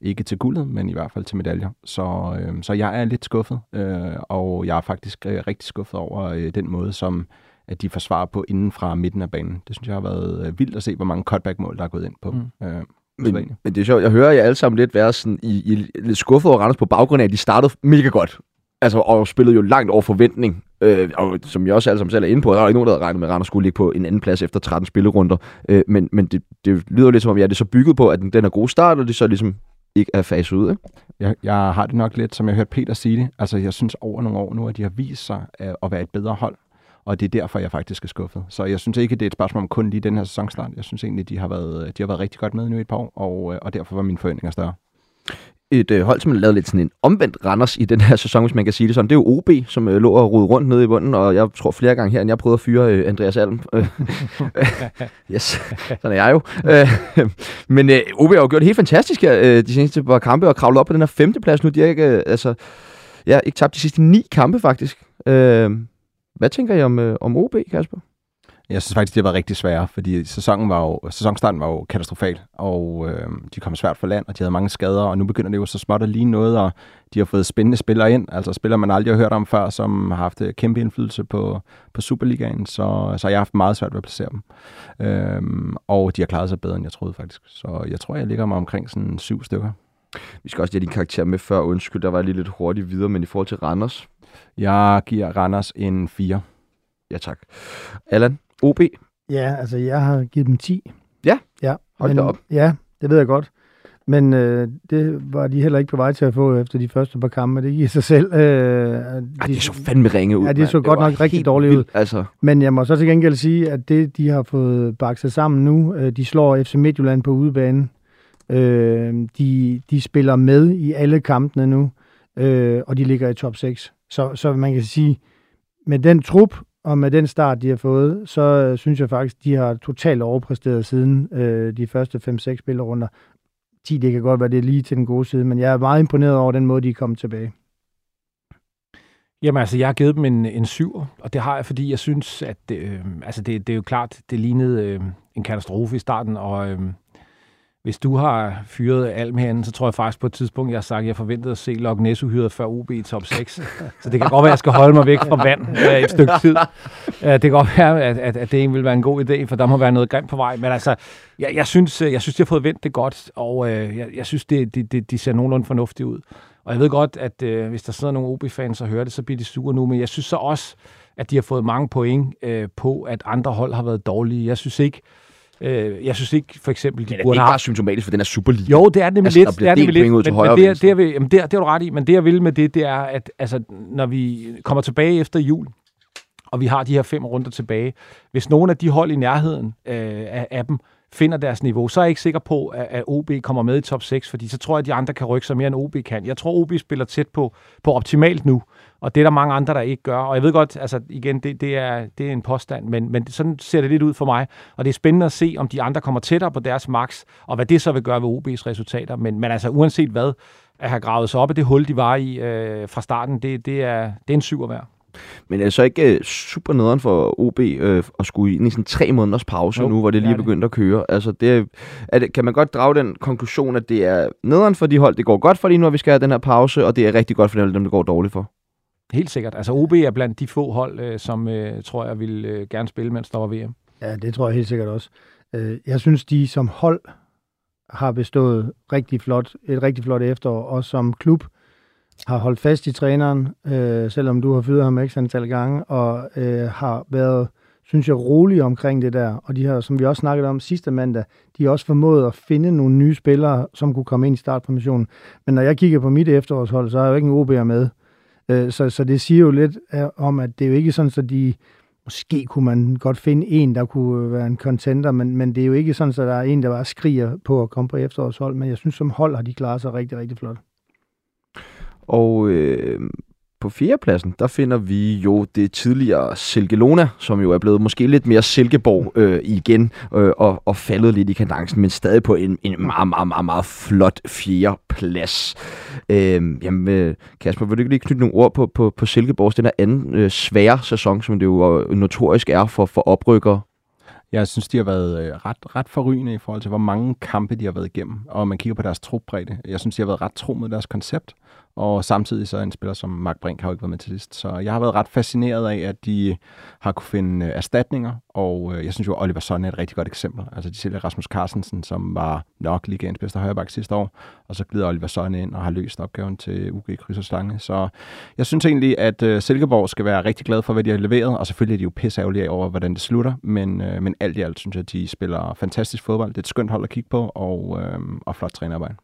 ikke til guldet, men i hvert fald til medaljer. Så, øh, så jeg er lidt skuffet, øh, og jeg er faktisk øh, rigtig skuffet over øh, den måde, som at de forsvarer på inden fra midten af banen. Det synes jeg har været øh, vildt at se, hvor mange cutback-mål, der er gået ind på. Mm. Øh, men, men det er sjovt, jeg hører jer alle sammen lidt være sådan i, i lidt skuffet over Randers på baggrund af, at de startede mega godt. Altså, og spillede jo langt over forventning. Øh, og som jeg også alle sammen selv er inde på, der er ikke nogen, der havde regnet med, at Randers skulle ligge på en anden plads efter 13 spillerunder. Øh, men men det, det lyder lidt som om, ja, det er så bygget på, at den, den er god start, og det så ligesom ikke er faset ud, ikke? Jeg, jeg har det nok lidt, som jeg hørte Peter sige det. Altså, jeg synes over nogle år nu, at de har vist sig at, at være et bedre hold og det er derfor, jeg faktisk er skuffet. Så jeg synes ikke, det er et spørgsmål om kun lige den her sæsonstart. Jeg synes egentlig, de har været, de har været rigtig godt med nu i et par år, og, øh, og derfor var mine forventninger større. Et øh, hold, som har lavet lidt sådan en omvendt Randers i den her sæson, hvis man kan sige det sådan, det er jo OB, som øh, lå og rode rundt nede i bunden, og jeg tror flere gange her, end jeg prøvede at fyre øh, Andreas Alm. Øh, [laughs] yes, sådan er jeg jo. Øh, men øh, OB har jo gjort det helt fantastisk her øh, de seneste par kampe, og kravlet op på den her femteplads nu. De har ikke, øh, altså, ja, ikke tabt de sidste ni kampe, faktisk. Øh, hvad tænker I om, øh, om OB, Kasper? Jeg synes faktisk, det har været rigtig svære, fordi sæsonen var jo, sæsonstarten var jo katastrofal, og øh, de kom svært for land, og de havde mange skader, og nu begynder det jo så småt at lige noget, og de har fået spændende spillere ind, altså spillere, man aldrig har hørt om før, som har haft øh, kæmpe indflydelse på, på Superligaen, så, så jeg har haft meget svært ved at placere dem. Øhm, og de har klaret sig bedre, end jeg troede faktisk. Så jeg tror, jeg ligger mig omkring sådan syv stykker. Vi skal også have din karakter med før. Undskyld, der var lige lidt hurtigt videre, men i forhold til Randers, jeg giver Randers en 4. Ja, tak. Allan, OB? Ja, altså jeg har givet dem 10. Ja? Ja. Hold men, da op. Ja, det ved jeg godt. Men øh, det var de heller ikke på vej til at få efter de første par kampe. Det giver sig selv. Øh, Ej, det så fandme ringe ud, Ja, det så godt nok rigtig dårligt vildt, ud. Altså, Men jeg må så til gengæld sige, at det, de har fået bakset sammen nu, øh, de slår FC Midtjylland på udebane. Øh, de, de spiller med i alle kampene nu, øh, og de ligger i top 6. Så, så man kan sige, med den trup og med den start, de har fået, så øh, synes jeg faktisk, de har totalt overpræsteret siden øh, de første 5-6 spillerunder. 10, det kan godt være, det er lige til den gode side, men jeg er meget imponeret over den måde, de er kommet tilbage. Jamen altså, jeg har givet dem en, en syver, og det har jeg, fordi jeg synes, at øh, altså det, det er jo klart, det lignede øh, en katastrofe i starten, og øh, hvis du har fyret Alm herinde, så tror jeg faktisk på et tidspunkt, jeg har sagt, at jeg forventede at se Loch Ness uhyret før OB i top 6. [laughs] så det kan godt være, at jeg skal holde mig væk fra vand øh, et stykke tid. Øh, det kan godt være, at, at, at det ikke vil være en god idé, for der må være noget grimt på vej. Men altså, jeg, jeg, synes, øh, jeg synes, de har fået vendt det godt, og øh, jeg, jeg synes, det, det, det, de ser nogenlunde fornuftigt ud. Og jeg ved godt, at øh, hvis der sidder nogle OB-fans og hører det, så bliver de sure nu, men jeg synes så også, at de har fået mange point øh, på, at andre hold har været dårlige. Jeg synes ikke, øh, jeg synes ikke for eksempel, de men er det ikke bare symptomatisk for den er Superliga? Jo, det er nemlig Altså, lidt. der Det er nemlig lidt. til Men, højre men det, er, det, er, jamen, det, er, det er du ret i, men det jeg vil med det, det er, at altså, når vi kommer tilbage efter jul, og vi har de her fem runder tilbage, hvis nogen af de hold i nærheden øh, af, af dem finder deres niveau, så er jeg ikke sikker på, at, at OB kommer med i top 6, fordi så tror jeg, at de andre kan rykke sig mere, end OB kan. Jeg tror, OB spiller tæt på, på optimalt nu, og det er der mange andre, der ikke gør. Og jeg ved godt, altså igen, det, det, er, det er en påstand, men, men sådan ser det lidt ud for mig. Og det er spændende at se, om de andre kommer tættere på deres max, og hvad det så vil gøre ved OB's resultater. Men, men altså uanset hvad, at have gravet sig op af det hul, de var i øh, fra starten, det, det, er, det er en syver værd. Men er det så ikke øh, super nederen for OB øh, at skulle ind i sådan tre måneders pause Jo, nu, hvor det lige er er det. begyndt at køre? Altså, det er, det, kan man godt drage den konklusion, at det er nederen for de hold, det går godt for lige nu, at vi skal have den her pause, og det er rigtig godt for dem, det går dårligt for? Helt sikkert. Altså OB er blandt de få hold, øh, som øh, tror jeg vil øh, gerne spille, mens der var VM. Ja, det tror jeg helt sikkert også. Øh, Jeg synes, de som hold har bestået rigtig flot, et rigtig flot efterår, og som klub har holdt fast i træneren, øh, selvom du har fyret ham ekstra antal gange, og øh, har været, synes jeg, rolig omkring det der. Og de har, som vi også snakkede om sidste mandag, de har også formået at finde nogle nye spillere, som kunne komme ind i startformationen. Men når jeg kigger på mit efterårshold, så er jeg jo ikke en OB'er med. Øh, så, så det siger jo lidt øh, om, at det er jo ikke sådan, at de Måske kunne man godt finde en, der kunne øh, være en contender, men, men det er jo ikke sådan, at der er en, der bare skriger på at komme på efterårshold. Men jeg synes, som hold har de klaret sig rigtig, rigtig flot. Og øh, på fjerdepladsen, der finder vi jo det tidligere Silkelona, som jo er blevet måske lidt mere Silkeborg øh, igen, øh, og, og faldet lidt i kadencen, men stadig på en, en meget, meget, meget, meget flot fjerdeplads. Øh, jamen, øh, Kasper, vil du ikke lige knytte nogle ord på, på, på Silkeborgs den her anden øh, svære sæson, som det jo øh, notorisk er for, for oprykker jeg synes, de har været øh, ret, ret forrygende i forhold til, hvor mange kampe de har været igennem. Og man kigger på deres trupbredde. Jeg synes, de har været ret tro mod deres koncept. Og samtidig så en spiller som Mark Brink har jo ikke været med til sidst. Så jeg har været ret fascineret af, at de har kunne finde øh, erstatninger, og øh, jeg synes jo, at Oliver Sonne er et rigtig godt eksempel. Altså de sælger Rasmus Carstensen, som var nok ligaens bedste højreback sidste år, og så glider Oliver Sonne ind og har løst opgaven til UG Kryds og Slange. Så jeg synes egentlig, at øh, Silkeborg skal være rigtig glad for, hvad de har leveret, og selvfølgelig er de jo pisse over, hvordan det slutter, men, men alt i alt synes jeg, at de spiller fantastisk fodbold. Det er et skønt hold at kigge på, og, og flot trænerarbejde.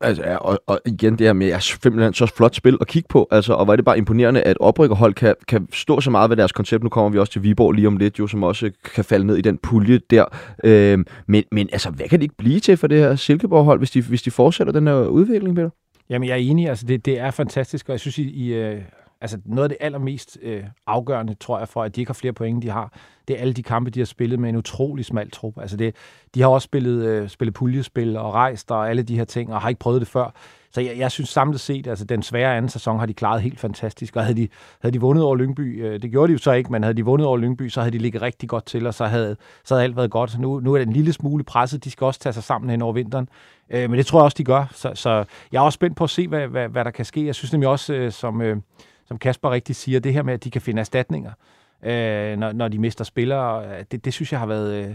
Altså, ja, og, og igen det her med, at simpelthen så flot spil at kigge på, altså, og hvor er det bare imponerende, at oprykkerhold kan, kan stå så meget ved deres koncept. Nu kommer vi også til Viborg lige om lidt, jo, som også kan falde ned i den pulje der. Øhm, men, men altså, hvad kan det ikke blive til for det her Silkeborg-hold, hvis de, hvis de fortsætter den her udvikling, Peter? Jamen, jeg er enig. Altså, det, det er fantastisk, og jeg synes, I, I, øh, altså noget af det allermest øh, afgørende, tror jeg, for at de ikke har flere point, de har, det er alle de kampe, de har spillet med en utrolig smal trup. Altså det, de har også spillet, øh, spillet puljespil og rejst og alle de her ting, og har ikke prøvet det før. Så jeg, jeg synes samlet set, altså den svære anden sæson har de klaret helt fantastisk, og havde de, havde de vundet over Lyngby, øh, det gjorde de jo så ikke, men havde de vundet over Lyngby, så havde de ligget rigtig godt til, og så havde, så havde alt været godt. Nu, nu er det en lille smule presset, de skal også tage sig sammen hen over vinteren, øh, men det tror jeg også, de gør. Så, så jeg er også spændt på at se, hvad, hvad, hvad der kan ske. Jeg synes nemlig også, øh, som... Øh, som Kasper rigtig siger, det her med, at de kan finde erstatninger, øh, når, når de mister spillere, øh, det, det synes jeg har været... Øh,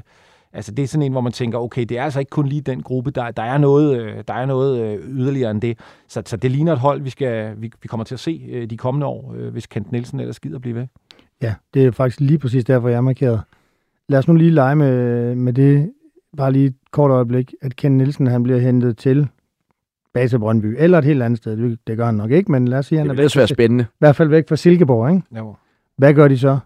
altså det er sådan en, hvor man tænker, okay, det er altså ikke kun lige den gruppe, der, der er noget, øh, der er noget øh, yderligere end det. Så, så det ligner et hold, vi, skal, vi, vi kommer til at se øh, de kommende år, øh, hvis Kent Nielsen ellers gider blive ved. Ja, det er faktisk lige præcis derfor, jeg er markeret. Lad os nu lige lege med, med det, bare lige et kort øjeblik, at Kent Nielsen han bliver hentet til base Brøndby, eller et helt andet sted. Det gør han nok ikke, men lad os sige, han er væk. Det være spændende. I hvert fald væk fra Silkeborg, ikke? Jo. Hvad gør de så?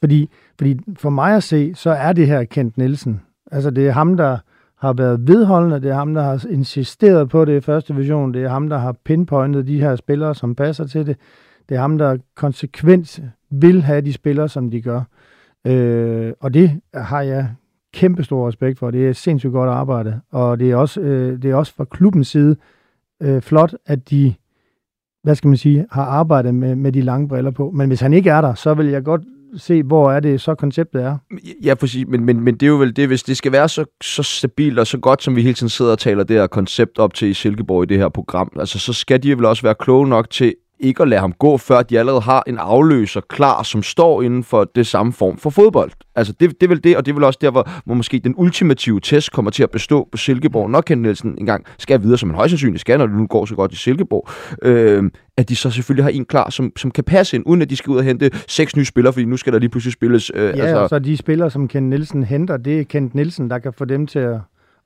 Fordi, fordi for mig at se, så er det her Kent Nielsen. Altså, det er ham, der har været vedholdende, det er ham, der har insisteret på det i første division, det er ham, der har pinpointet de her spillere, som passer til det. Det er ham, der konsekvent vil have de spillere, som de gør. Øh, og det har jeg kæmpe stor respekt for. Det er sindssygt godt arbejde, og det er også, øh, det er også fra klubbens side øh, flot, at de, hvad skal man sige, har arbejdet med, med de lange briller på. Men hvis han ikke er der, så vil jeg godt se, hvor er det så konceptet er. Ja, præcis. Men, men, men det er jo vel det, hvis det skal være så, så stabilt og så godt, som vi hele tiden sidder og taler det her koncept op til i Silkeborg i det her program, altså så skal de vel også være kloge nok til ikke at lade ham gå, før de allerede har en afløser klar, som står inden for det samme form for fodbold. Altså, det, det er vel det, og det er vel også der, hvor, hvor måske den ultimative test kommer til at bestå på Silkeborg. Nok Ken Nielsen engang skal videre, som en højst sandsynligt skal, når det nu går så godt i Silkeborg. Øh, at de så selvfølgelig har en klar, som, som kan passe ind, uden at de skal ud og hente seks nye spillere, fordi nu skal der lige pludselig spilles. Øh, ja, altså... og så de spillere, som Ken Nielsen henter, det er Kent Nielsen, der kan få dem til at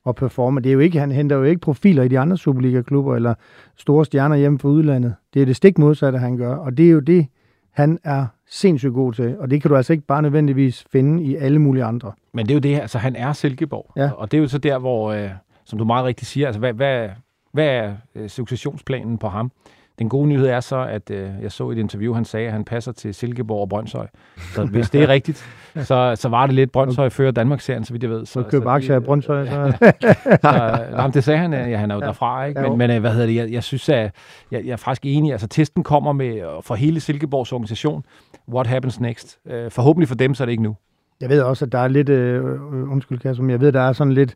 at performe. Det er jo ikke, han henter jo ikke profiler i de andre Superliga-klubber eller store stjerner hjemme fra udlandet. Det er det stik modsatte, han gør, og det er jo det, han er sindssygt god til, og det kan du altså ikke bare nødvendigvis finde i alle mulige andre. Men det er jo det, altså han er Silkeborg, ja. og det er jo så der, hvor, øh, som du meget rigtigt siger, altså hvad, hvad, hvad er øh, successionsplanen på ham? Den gode nyhed er så, at øh, jeg så et interview, han sagde, at han passer til Silkeborg og Brøndshøj. Så hvis det er rigtigt, [laughs] så, så var det lidt Brøndshøj før Danmarksserien, så vidt jeg ved. Så, købe aktier af Brøndshøj. Så. [laughs] så, jamen, det sagde han, ja, han er jo derfra, ikke? Men, men øh, hvad hedder det, jeg, jeg synes, at jeg, jeg er faktisk enig. Altså, testen kommer med for hele Silkeborgs organisation. What happens next? Uh, forhåbentlig for dem, så er det ikke nu. Jeg ved også, at der er lidt, øh, undskyld Kasper, men jeg ved, der er sådan lidt,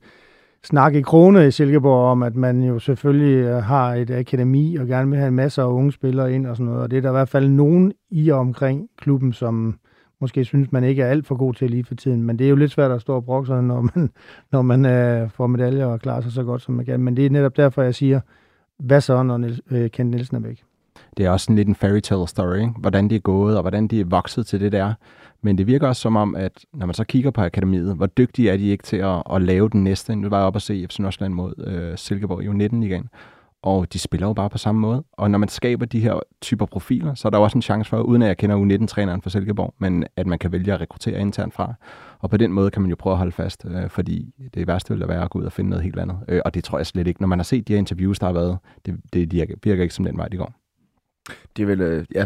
snak i krone i Silkeborg om, at man jo selvfølgelig øh, har et akademi og gerne vil have en masse af unge spillere ind og sådan noget. Og det er der i hvert fald nogen i og omkring klubben, som måske synes, man ikke er alt for god til lige for tiden. Men det er jo lidt svært at stå og brokke sig, når man, [laughs] når man øh, får medaljer og klarer sig så godt, som man kan. Men det er netop derfor, jeg siger, hvad så, når Niels, øh, Kent Nielsen er væk? Det er også sådan lidt en fairy tale story, ikke? hvordan de er gået, og hvordan de er vokset til det der. Men det virker også som om, at når man så kigger på akademiet, hvor dygtige er de ikke til at, at lave den næste. Nu var jeg oppe og se FC Nordsjælland mod øh, Silkeborg i 19 igen. Og de spiller jo bare på samme måde. Og når man skaber de her typer profiler, så er der også en chance for, uden at jeg kender U19-træneren for Silkeborg, men at man kan vælge at rekruttere internt fra. Og på den måde kan man jo prøve at holde fast, øh, fordi det værste ville være at gå ud og finde noget helt andet. Øh, og det tror jeg slet ikke. Når man har set de her interviews, der har været, det, det virker ikke som den vej, de går. Det er vel, øh, ja,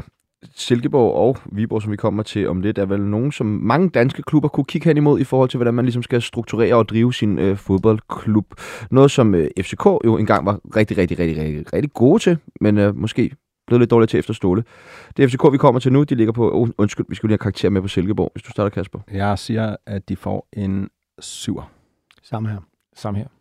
Silkeborg og Viborg, som vi kommer til om lidt, er vel nogen, som mange danske klubber kunne kigge hen imod i forhold til, hvordan man ligesom skal strukturere og drive sin øh, fodboldklub. Noget, som øh, FCK jo engang var rigtig, rigtig, rigtig, rigtig, rigtig gode til, men øh, måske blevet lidt dårligt til efter Ståle. Det er FCK, vi kommer til nu. De ligger på... Oh, undskyld, vi skulle lige have karakter med på Silkeborg, hvis du starter, Kasper. Jeg siger, at de får en syver. Samme her. Samme her.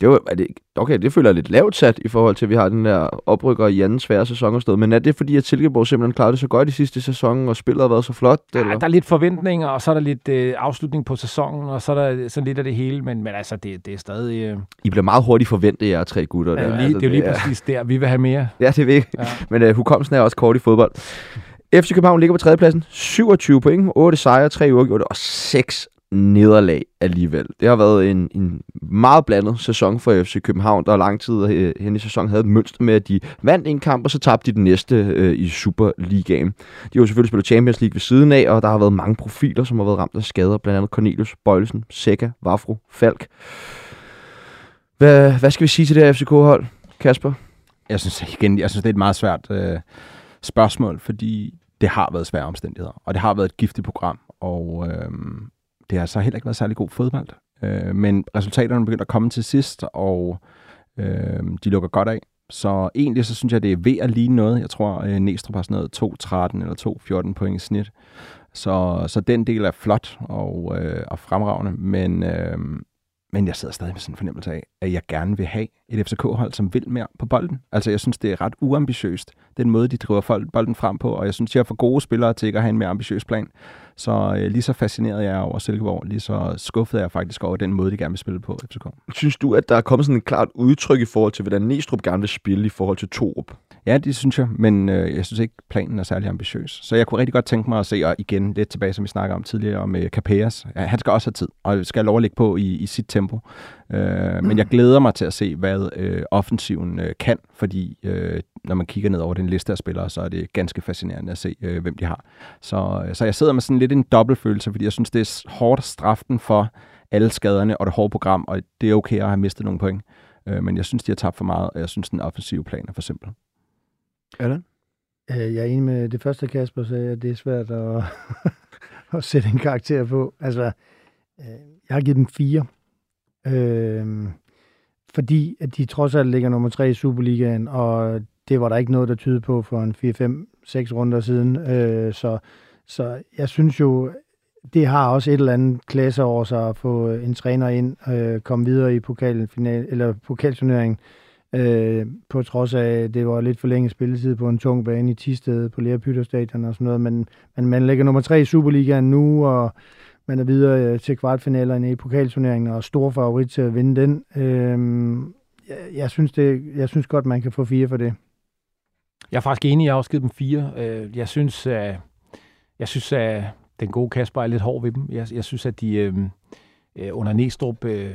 Det var, er det, okay, det føler jeg lidt lavt sat i forhold til, at vi har den der oprykker i anden svære sæson og sted. Men er det fordi, at Silkeborg simpelthen klarede det så godt i sidste sæson, og spillet har været så flot? Eller? Ja, der er lidt forventninger, og så er der lidt øh, afslutning på sæsonen, og så er der sådan lidt af det hele, men, men altså, det, det er stadig... Øh, I bliver meget hurtigt forventet, jer tre gutter. ja, der. lige, Altså, det er jo lige er- præcis der, vi vil have mere. Ja, det ved jeg. Ja. Men uh, hukommelsen er også kort i fodbold. FC København ligger på tredjepladsen. 27 point, 8 sejre, 3 uafgjorte og 6 nederlag alligevel. Det har været en, en meget blandet sæson for FC København, der lang tid øh, hen i sæsonen havde et mønster med, at de vandt en kamp, og så tabte de den næste øh, i Superligaen. De har jo selvfølgelig spillet Champions League ved siden af, og der har været mange profiler, som har været ramt af skader, blandt andet Cornelius, Bøjlesen, Seca, Vafro, Falk. Hvad, hvad skal vi sige til det her FCK-hold, Kasper? Jeg synes igen, jeg synes, det er et meget svært øh, spørgsmål, fordi det har været svære omstændigheder, og det har været et giftigt program, og øh, det har så heller ikke været særlig god fodbold. Øh, men resultaterne begynder at komme til sidst, og øh, de lukker godt af. Så egentlig så synes jeg, det er ved at ligne noget. Jeg tror, øh, Næstrup har sådan noget 2-13 eller 2-14 point i snit. Så, så den del er flot og, øh, og fremragende, men, øh, men jeg sidder stadig med sådan en fornemmelse af, at jeg gerne vil have et FCK-hold, som vil mere på bolden. Altså, jeg synes, det er ret uambitiøst, den måde, de driver folk- bolden frem på, og jeg synes, de har for gode spillere til ikke at have en mere ambitiøs plan. Så øh, lige så fascineret jeg er over Silkeborg, lige så skuffet er jeg faktisk over den måde, de gerne vil spille på FCK. Synes du, at der er kommet sådan et klart udtryk i forhold til, hvordan Næstrup gerne vil spille i forhold til Torup? Ja, det synes jeg, men øh, jeg synes ikke, planen er særlig ambitiøs. Så jeg kunne rigtig godt tænke mig at se, og igen lidt tilbage, som vi snakker om tidligere, med øh, Capers. Ja, han skal også have tid, og skal have lov at ligge på i, i sit tempo. Øh, men jeg glæder mig til at se, hvad øh, offensiven øh, kan, fordi øh, når man kigger ned over den liste af spillere, så er det ganske fascinerende at se, øh, hvem de har. Så, øh, så jeg sidder med sådan lidt en dobbeltfølelse, fordi jeg synes, det er hårdt at straffe den for alle skaderne og det hårde program, og det er okay at have mistet nogle point. Øh, men jeg synes, de har tabt for meget, og jeg synes, den offensive plan er for simpel. Allan? Øh, jeg er enig med det første, Kasper sagde, at det er svært at, [laughs] at sætte en karakter på. Altså, øh, jeg har givet dem fire. Øh, fordi at de trods alt ligger nummer tre i Superligaen, og det var der ikke noget, der tyder på for en 4-5-6 runder siden. Øh, så, så jeg synes jo, det har også et eller andet klasse over sig at få en træner ind, øh, komme videre i pokalfinal, eller pokalturneringen, øh, Øh, på trods af, det var lidt for længe spilletid på en tung bane i Tisted på Lærpytterstadion og sådan noget, men, men man ligger nummer tre i Superligaen nu, og man er videre øh, til kvartfinalerne i pokalturneringen, og er stor favorit til at vinde den. Øh, jeg, jeg, synes det, jeg synes godt, man kan få fire for det. Jeg er faktisk enig, jeg har også givet dem fire. Øh, jeg synes, at, jeg synes, at den gode Kasper er lidt hård ved dem. Jeg, jeg synes, at de øh, øh under Næstrup... Øh,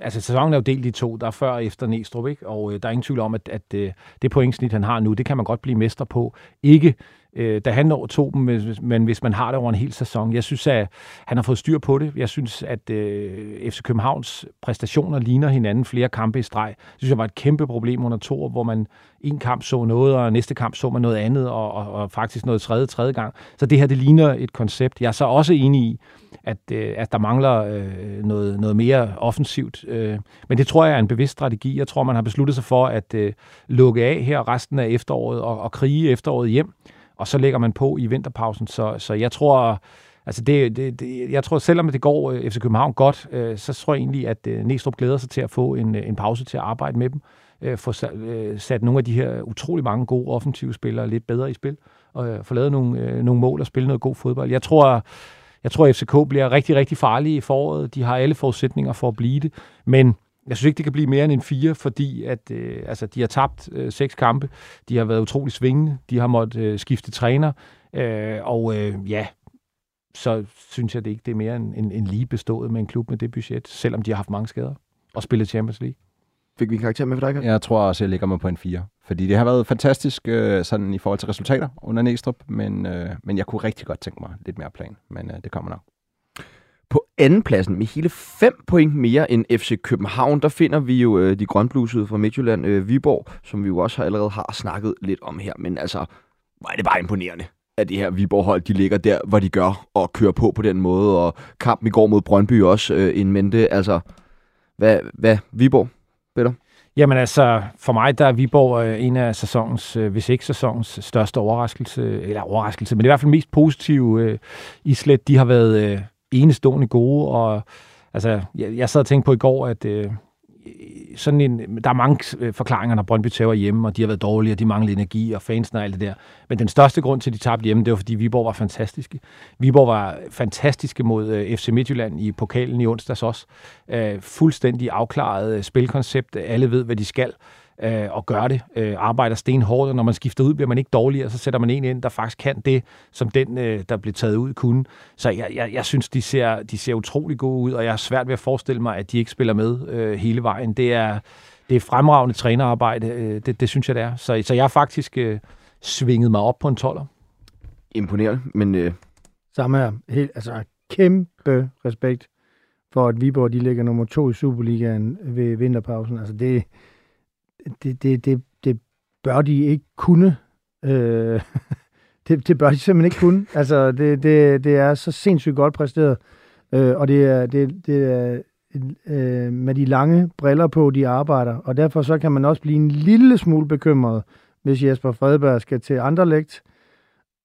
altså, sæsonen er jo delt i to. Der er før og efter Næstrup, ikke? Og øh, der er ingen tvivl om, at, at øh, det pointsnit, han har nu, det kan man godt blive mester på. Ikke øh, da han når to dem, men- hvis man har det over en hel sæson. Jeg synes, at han har fået styr på det. Jeg synes, at øh, FC Københavns præstationer ligner hinanden flere kampe i streg. Det synes jeg var et kæmpe problem under to, hvor man en kamp så noget, og næste kamp så man noget andet, og, og, og faktisk noget tredje, tredje gang. Så det her, det ligner et koncept. Jeg er så også enig i, at, øh, at der mangler øh, noget, noget mere offensivt. Øh, men det tror jeg er en bevidst strategi. Jeg tror, man har besluttet sig for at øh, lukke af her resten af efteråret og, og krige efteråret hjem, og så lægger man på i vinterpausen. Så, så jeg tror... Altså det, det, det, jeg tror, selvom det går øh, FC København godt, øh, så tror jeg egentlig, at øh, Næstrup glæder sig til at få en, øh, en pause til at arbejde med dem. Øh, få sat, øh, sat nogle af de her utrolig mange gode offensive spillere lidt bedre i spil, og øh, få lavet nogle, øh, nogle mål og spille noget god fodbold. Jeg tror, jeg tror, at FCK bliver rigtig, rigtig farlige i foråret. De har alle forudsætninger for at blive det, men jeg synes ikke, det kan blive mere end en fire, fordi at, øh, altså, de har tabt øh, seks kampe. De har været utrolig svingende. De har måttet øh, skifte træner. Øh, og øh, ja, så synes jeg det ikke, det er mere end, end, end lige bestået med en klub med det budget, selvom de har haft mange skader og spillet Champions League. Fik vi en karakter med for dig? Jeg tror også, jeg ligger mig på en 4. Fordi det har været fantastisk øh, sådan i forhold til resultater under Næstrup, men, øh, men jeg kunne rigtig godt tænke mig lidt mere plan, men øh, det kommer nok. På andenpladsen med hele 5 point mere end FC København, der finder vi jo øh, de grønblusede fra Midtjylland, øh, Viborg, som vi jo også har allerede har snakket lidt om her. Men altså, hvor er det bare imponerende, at det her Viborg-hold, de ligger der, hvor de gør, og kører på på den måde. Og kampen i går mod Brøndby også øh, en mente. Altså, hvad, hvad Viborg, Peter? Jamen altså, for mig der er Viborg øh, en af sæsonens, øh, hvis ikke sæsonens største overraskelse, eller overraskelse, men i hvert fald mest positive øh, islet. De har været øh, enestående gode, og altså, jeg, jeg sad og tænkte på i går, at øh, sådan en, der er mange øh, forklaringer, når Brøndby tager hjemme, og de har været dårlige, og de mangler energi, og fansen og alt det der. Men den største grund til, at de tabte hjemme, det var, fordi Viborg var fantastiske. Viborg var fantastiske mod øh, FC Midtjylland i pokalen i onsdags også. Øh, fuldstændig afklaret øh, spilkoncept. Alle ved, hvad de skal øh, og gør det. Øh, arbejder stenhårdt, og når man skifter ud, bliver man ikke dårligere, så sætter man en ind, der faktisk kan det, som den, øh, der blev taget ud, kunne. Så jeg, jeg, jeg synes, de ser, de ser utrolig gode ud, og jeg har svært ved at forestille mig, at de ikke spiller med øh, hele vejen. Det er, det er fremragende trænerarbejde, øh, det, det synes jeg, det er. Så, så jeg har faktisk øh, svinget mig op på en toller. Imponerende, men... Øh... Samme her. Helt, altså, kæmpe respekt for, at Viborg de ligger nummer to i Superligaen ved vinterpausen. Altså, det, det, det, det, det bør de ikke kunne. Øh, [laughs] det, det bør de simpelthen ikke kunne. Altså, det, det, det er så sindssygt godt præsteret. Øh, og det er, det, det er øh, med de lange briller på, de arbejder. Og derfor så kan man også blive en lille smule bekymret, hvis Jesper Fredberg skal til andre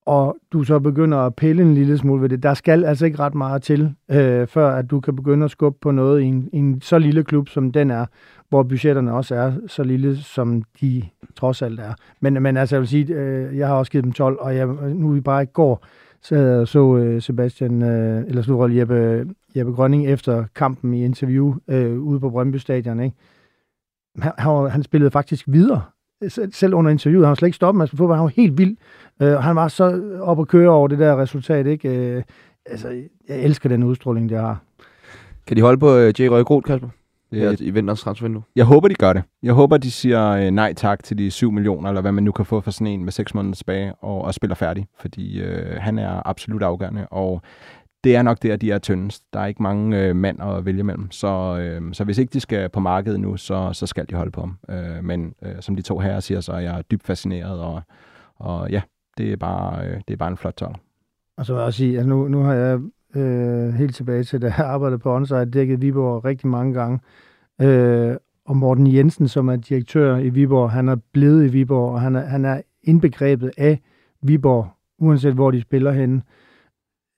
og du så begynder at pille en lille smule ved det. Der skal altså ikke ret meget til, øh, før at du kan begynde at skubbe på noget i en, i en så lille klub, som den er hvor budgetterne også er så lille, som de trods alt er. Men, men altså, jeg vil sige, øh, jeg har også givet dem 12, og jeg, nu i bare i går, så så øh, Sebastian, øh, eller så Jeppe, Jeppe Grønning efter kampen i interview øh, ude på Brøndby Stadion, ikke? Han, han, han spillede faktisk videre selv under interviewet, han var slet ikke stoppet med fodbold, han var helt vild. Øh, han var så op at køre over det der resultat, ikke? Øh, altså, jeg elsker den udstråling, det har. Kan de holde på øh, J. Røge Groth, Kasper? Ja, i vinterens transfervindue. Jeg håber, de gør det. Jeg håber, de siger øh, nej tak til de 7 millioner, eller hvad man nu kan få for sådan en med 6 måneder tilbage, og, og spiller færdig, fordi øh, han er absolut afgørende, og det er nok der, de er tyndest. Der er ikke mange øh, mand at vælge mellem, så, øh, så hvis ikke de skal på markedet nu, så, så skal de holde på ham. Øh, men øh, som de to her siger, så er jeg dybt fascineret, og, og ja, det er bare, øh, det er bare en flot tål. Og så vil jeg også sige, altså nu, nu har jeg øh, helt tilbage til, da jeg [laughs] arbejdede på Onsite, dækket Viborg rigtig mange gange. Øh, og Morten Jensen, som er direktør i Viborg, han er blevet i Viborg, og han er, han er indbegrebet af Viborg, uanset hvor de spiller henne.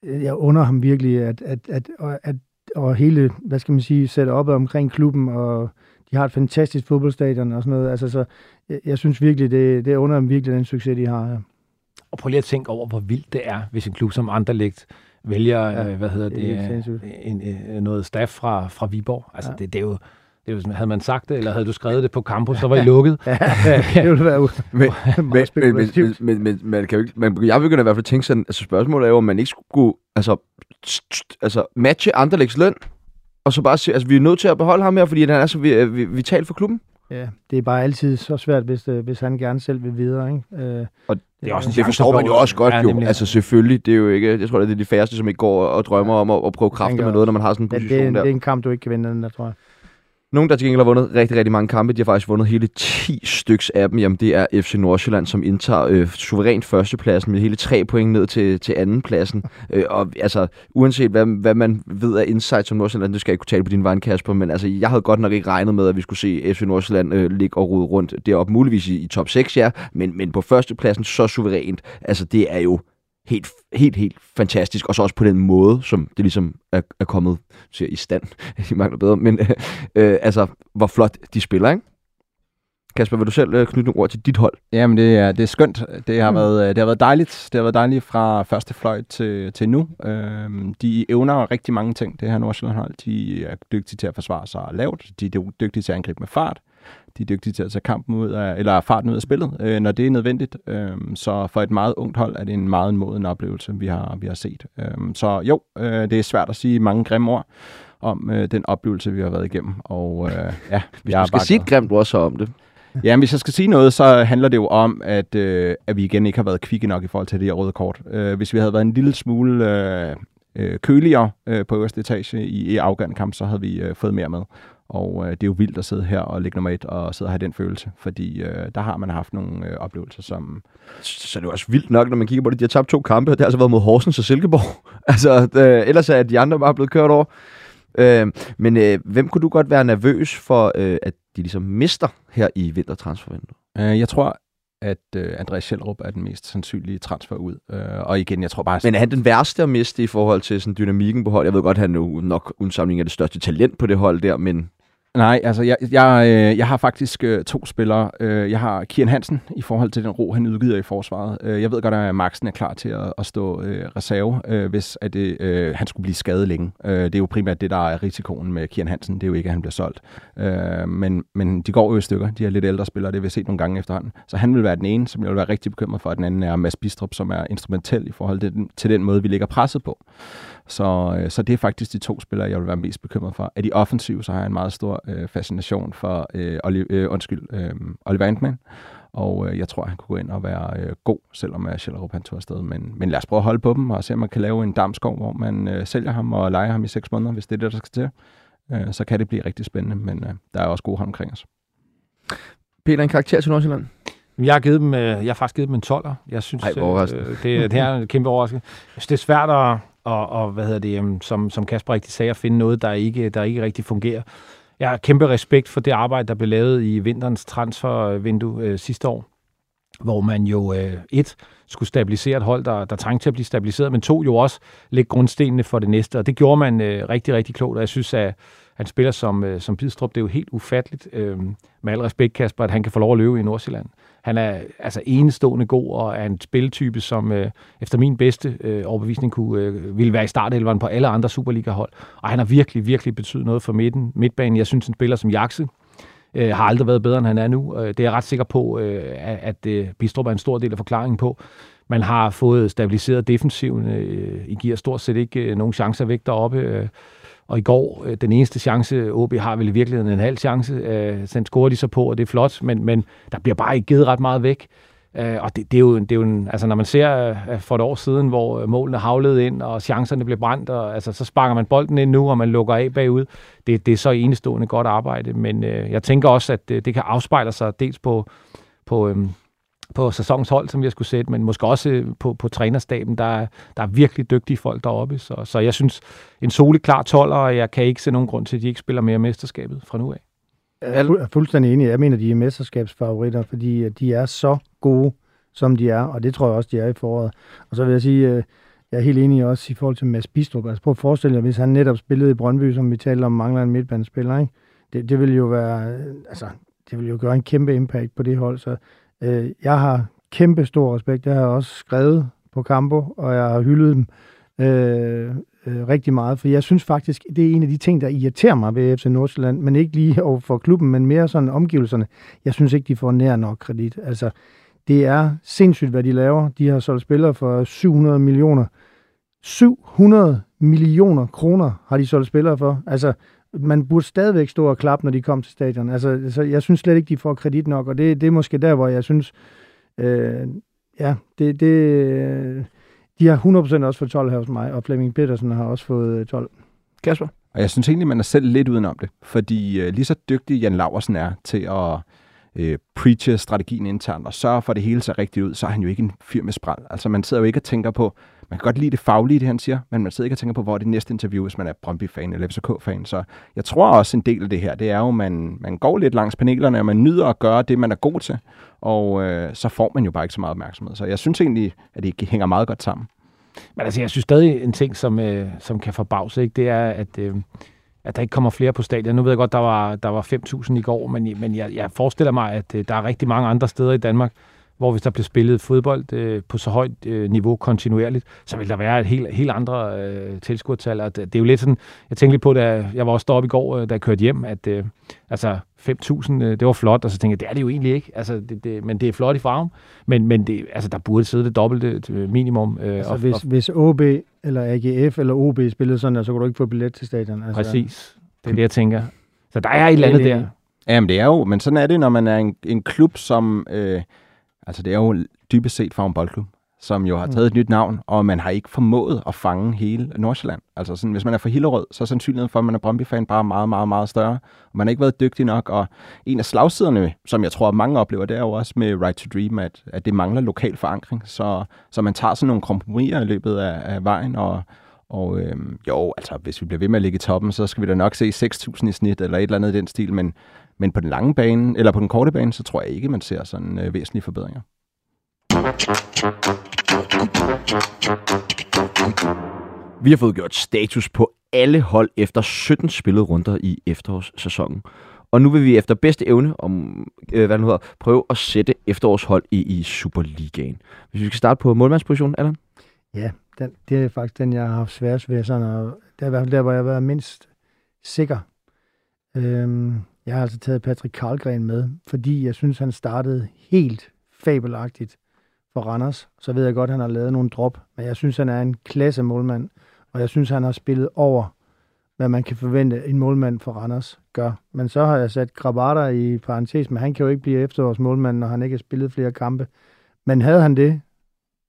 Øh, jeg under ham virkelig, at, at, at, at, at og hele, hvad skal man sige, sætte op omkring klubben, og de har et fantastisk fodboldstadion og sådan noget. Altså, så jeg, jeg synes virkelig, det, det under dem virkelig den succes, de har Ja. Og prøv lige at tænke over, hvor vildt det er, hvis en klub som Anderlecht vælger, ja, øh, hvad hedder det, det en, en, noget staff fra, fra Viborg. Altså, ja. det, det er jo det var sådan, havde man sagt det, eller havde du skrevet det på campus, så var I lukket? [laughs] ja, det ville være men, men, men, men, men, man kan jo ikke, man, jeg begynder i hvert fald at tænke sådan, altså spørgsmålet er jo, om man ikke skulle altså, altså matche Anderlechts løn, og så bare sige, altså vi er nødt til at beholde ham her, fordi han er så vital for klubben. Ja, det er bare altid så svært, hvis, øh, hvis han gerne selv vil videre. Ikke? Øh, og det, er også en det forstår man jo også godt, ja, jo. Altså selvfølgelig, det er jo ikke, jeg tror, det er de færreste, som ikke går og drømmer om at, at prøve kræfter med noget, når man har sådan en position det, det, der. Det er en kamp, du ikke kan vinde, den der, tror jeg. Nogle, der til gengæld har vundet rigtig, rigtig mange kampe, de har faktisk vundet hele 10 styks af dem. Jamen, det er FC Nordsjælland, som indtager øh, suverænt førstepladsen med hele tre point ned til, til andenpladsen. [laughs] øh, og altså, uanset hvad, hvad man ved af insight som Nordsjælland, det skal jeg ikke kunne tale på din vej, Kasper, men altså, jeg havde godt nok ikke regnet med, at vi skulle se FC Nordsjælland øh, ligge og rode rundt deroppe. Muligvis i, i top 6, ja, men, men på førstepladsen så suverænt. Altså, det er jo helt, helt, helt fantastisk, og så også på den måde, som det ligesom er, er kommet til i stand. [laughs] De mangler bedre, men øh, [laughs] øh, altså, hvor flot de spiller, ikke? Kasper, vil du selv øh, knytte nogle ord til dit hold? Jamen, det er, det er skønt. Det har, mm. været, øh, det har været dejligt. Det har været dejligt fra første fløjt til, til nu. Øhm, de evner rigtig mange ting, det her Nordsjælland-hold. De er dygtige til at forsvare sig lavt. De er dygtige til at angribe med fart de er dygtige til at tage kampen ud af, eller farten ud af spillet, øh, når det er nødvendigt. Øh, så for et meget ungt hold er det en meget moden oplevelse, vi har, vi har set. Øh, så jo, øh, det er svært at sige mange grimme ord om øh, den oplevelse, vi har været igennem. Og øh, ja, [laughs] vi har skal sige et grimt ord så om det. [laughs] Ja, hvis jeg skal sige noget, så handler det jo om, at, øh, at vi igen ikke har været kvikke nok i forhold til det her røde kort. Øh, hvis vi havde været en lille smule øh, øh, køligere øh, på øverste etage i, i afgørende kamp, så havde vi øh, fået mere med. Og øh, det er jo vildt at sidde her og ligge nummer et og sidde og have den følelse, fordi øh, der har man haft nogle øh, oplevelser, som... Så det er også vildt nok, når man kigger på det. De har tabt to kampe, og det har altså været mod Horsens og Silkeborg. [laughs] altså, øh, ellers er de andre bare blevet kørt over. Øh, men øh, hvem kunne du godt være nervøs for, øh, at de ligesom mister her i vintertransfervinduet? Øh, jeg tror, at øh, Andreas Schellrup er den mest sandsynlige transfer ud. Øh, og igen, jeg tror bare... Men er han den værste at miste i forhold til sådan, dynamikken på hold? Jeg ved godt, at han er nok uden sammenligning er det største talent på det hold der, men Nej, altså jeg, jeg, øh, jeg har faktisk øh, to spillere. Øh, jeg har Kian Hansen i forhold til den ro, han udgiver i forsvaret. Øh, jeg ved godt, at Maxen er klar til at, at stå øh, reserve, øh, hvis at det, øh, han skulle blive skadet længe. Øh, det er jo primært det, der er risikoen med Kian Hansen. Det er jo ikke, at han bliver solgt. Øh, men, men de går jo i stykker. De er lidt ældre spillere, det vil vi set nogle gange efterhånden. Så han vil være den ene, som jeg vil være rigtig bekymret for. Den anden er Mads Bistrup, som er instrumentel i forhold til den, til den måde, vi ligger presset på. Så, øh, så det er faktisk de to spillere, jeg vil være mest bekymret for. Er de offensive, så har jeg en meget stor øh, fascination for øh, Oli, øh, undskyld, øh, Oliver Antman. Og øh, jeg tror, han kunne gå ind og være øh, god, selvom uh, Schellerup han tog afsted. Men, men lad os prøve at holde på dem og se, om man kan lave en damskov, hvor man øh, sælger ham og leger ham i seks måneder, hvis det er det, der skal til. Øh, så kan det blive rigtig spændende, men øh, der er også gode hånd omkring os. Peter, en karakter til Nordsjælland? Jeg har, givet dem, øh, jeg har faktisk givet dem en 12'er. Jeg synes, Ej, øh, det, det er en kæmpe overraskelse. Det er svært at, og, og hvad hedder det, øhm, som, som Kasper rigtig sagde, at finde noget, der ikke, der ikke rigtig fungerer. Jeg har kæmpe respekt for det arbejde, der blev lavet i vinterens transfervindue øh, sidste år, hvor man jo øh, et skulle stabilisere et hold, der, der trængte til at blive stabiliseret, men to jo også lægge grundstenene for det næste, og det gjorde man øh, rigtig, rigtig klogt, og jeg synes, at han spiller som, øh, som Bidstrup, det er jo helt ufatteligt, øh, med al respekt, Kasper, at han kan få lov at løbe i Nordsjælland. Han er altså enestående god og er en spilletype, som øh, efter min bedste øh, overbevisning kunne, øh, ville være i startelveren på alle andre Superliga-hold. Og han har virkelig, virkelig betydet noget for midten, midtbanen. Jeg synes, en spiller som Jakse, øh, har aldrig været bedre, end han er nu. Øh, det er jeg ret sikker på, øh, at, at øh, Bistrup er en stor del af forklaringen på. Man har fået stabiliseret defensiven. Øh, I giver stort set ikke øh, nogen chancer væk deroppe. Øh, og i går, øh, den eneste chance, OB har vel i virkeligheden en halv chance. Øh, den scorer de så på, og det er flot, men, men der bliver bare ikke givet ret meget væk. Øh, og det, det, er jo, det er jo en, altså når man ser øh, for et år siden, hvor øh, målene havlede ind, og chancerne blev brændt, og, altså, så sparker man bolden ind nu, og man lukker af bagud. Det, det er så enestående godt arbejde, men øh, jeg tænker også, at det, det kan afspejle sig dels på, på, øh, på sæsonens hold, som jeg skulle sætte, men måske også øh, på, på trænerstaben. Der, der er virkelig dygtige folk deroppe, så, så jeg synes, en solig klar 12, og jeg kan ikke se nogen grund til, at de ikke spiller mere mesterskabet fra nu af. Jeg er fuldstændig enig. Jeg mener, de er mesterskabsfavoritter, fordi de er så gode, som de er, og det tror jeg også, de er i foråret. Og så vil jeg sige, øh, jeg er helt enig også i forhold til Mads Bistrup. Altså prøv at forestille jer, hvis han netop spillede i Brøndby, som vi talte om, mangler en midtbanespiller, ikke? Det, det vil jo være, øh, altså, det vil jo gøre en kæmpe impact på det hold, så Øh, jeg har kæmpe stor respekt. Jeg har også skrevet på Campo, og jeg har hyldet dem øh, øh, rigtig meget, for jeg synes faktisk, det er en af de ting, der irriterer mig ved FC Nordsjælland, men ikke lige [laughs] over for klubben, men mere sådan omgivelserne. Jeg synes ikke, de får nær nok kredit. Altså, det er sindssygt, hvad de laver. De har solgt spillere for 700 millioner. 700 millioner kroner har de solgt spillere for. Altså, man burde stadigvæk stå og klappe, når de kom til stadion. Altså, så jeg synes slet ikke, de får kredit nok, og det, det er måske der, hvor jeg synes, øh, ja, det, det, de har 100% også fået 12 her hos mig, og Flemming Petersen har også fået 12. Kasper? Og jeg synes egentlig, man er selv lidt udenom det, fordi øh, lige så dygtig Jan Laversen er til at øh, preache strategien internt og sørge for, at det hele ser rigtigt ud, så er han jo ikke en fyr med spræl. Altså man sidder jo ikke og tænker på, man kan godt lide det faglige, det han siger, men man sidder ikke og tænker på, hvor er det næste interview, hvis man er Brøndby-fan eller FCK-fan. Så jeg tror også en del af det her, det er jo, at man, man går lidt langs panelerne, og man nyder at gøre det, man er god til, og øh, så får man jo bare ikke så meget opmærksomhed. Så jeg synes egentlig, at det hænger meget godt sammen. Men altså, jeg synes stadig en ting, som, øh, som kan forbavse, ikke, det er, at, øh, at der ikke kommer flere på stadion. Nu ved jeg godt, der var, der var 5.000 i går, men, men jeg, jeg forestiller mig, at øh, der er rigtig mange andre steder i Danmark, hvor hvis der bliver spillet fodbold øh, på så højt øh, niveau kontinuerligt, så vil der være et helt, helt andre øh, tilskuertal. Og det, det er jo lidt sådan, jeg tænkte lige på, da jeg var også deroppe i går, øh, da jeg kørte hjem, at øh, altså 5.000, øh, det var flot, og så tænkte jeg, det er det jo egentlig ikke, altså, det, det, men det er flot i farven, men, men det, altså, der burde sidde det dobbelte minimum. Øh, altså, og, hvis, og, hvis OB eller AGF eller OB spillede sådan, så kunne du ikke få billet til stadion. Altså. Præcis, det er det, jeg tænker. Så der er et eller andet der. Jamen, det er jo, men sådan er det, når man er en, en klub, som... Øh, Altså det er jo dybest set en boldklub. som jo har taget et nyt navn, og man har ikke formået at fange hele Nordsjælland. Altså sådan, hvis man er fra Hillerød, så er sandsynligheden for, at man er Brøndby-fan bare meget, meget, meget større. Og man har ikke været dygtig nok, og en af slagsiderne, som jeg tror, mange oplever, det er jo også med Right to Dream, at, at det mangler lokal forankring. Så, så man tager sådan nogle kompromiser i løbet af, af vejen, og, og øhm, jo, altså hvis vi bliver ved med at ligge i toppen, så skal vi da nok se 6.000 i snit, eller et eller andet i den stil, men, men på den lange bane, eller på den korte bane, så tror jeg ikke, man ser sådan øh, væsentlige forbedringer. Vi har fået gjort status på alle hold efter 17 spillede runder i efterårssæsonen. Og nu vil vi efter bedste evne om, øh, hvad nu hedder, prøve at sætte efterårshold i, i Superligaen. Hvis vi skal starte på målmandspositionen, Allan? Ja, den, det er faktisk den, jeg har haft sværest ved. Sådan, og det er i hvert fald der, hvor jeg har været mindst sikker. Øhm, jeg har altså taget Patrick Karlgren med, fordi jeg synes, han startede helt fabelagtigt for Randers. Så ved jeg godt, at han har lavet nogle drop, men jeg synes, han er en klasse målmand, og jeg synes, han har spillet over, hvad man kan forvente, en målmand for Randers gør. Men så har jeg sat Grabata i parentes, men han kan jo ikke blive efterårs målmand, når han ikke har spillet flere kampe. Men havde han det,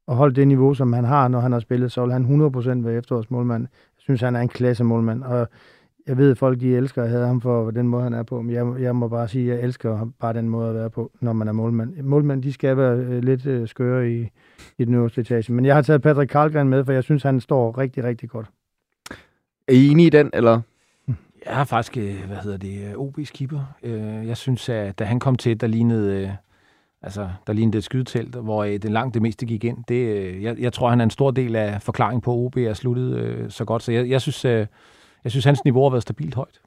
og holdt det niveau, som han har, når han har spillet, så vil han 100% være efterårs målmand. Jeg synes, han er en klasse målmand, og jeg ved, at folk de elsker at have ham for den måde, han er på, men jeg, jeg må bare sige, at jeg elsker ham bare den måde at være på, når man er målmand. Målmænd, de skal være øh, lidt øh, skøre i, i den øverste etage. Men jeg har taget Patrick Karlgren med, for jeg synes, han står rigtig, rigtig godt. Er I enige i den, eller? Jeg har faktisk, øh, hvad hedder det, OB's keeper. Jeg synes, at da han kom til, der lignede, altså, der lignede et skydetelt, hvor det langt det meste gik ind. Det, jeg, jeg tror, han er en stor del af forklaringen på, at OB er sluttet så godt. Så jeg, jeg, synes, jeg synes, hans niveau har været stabilt højt.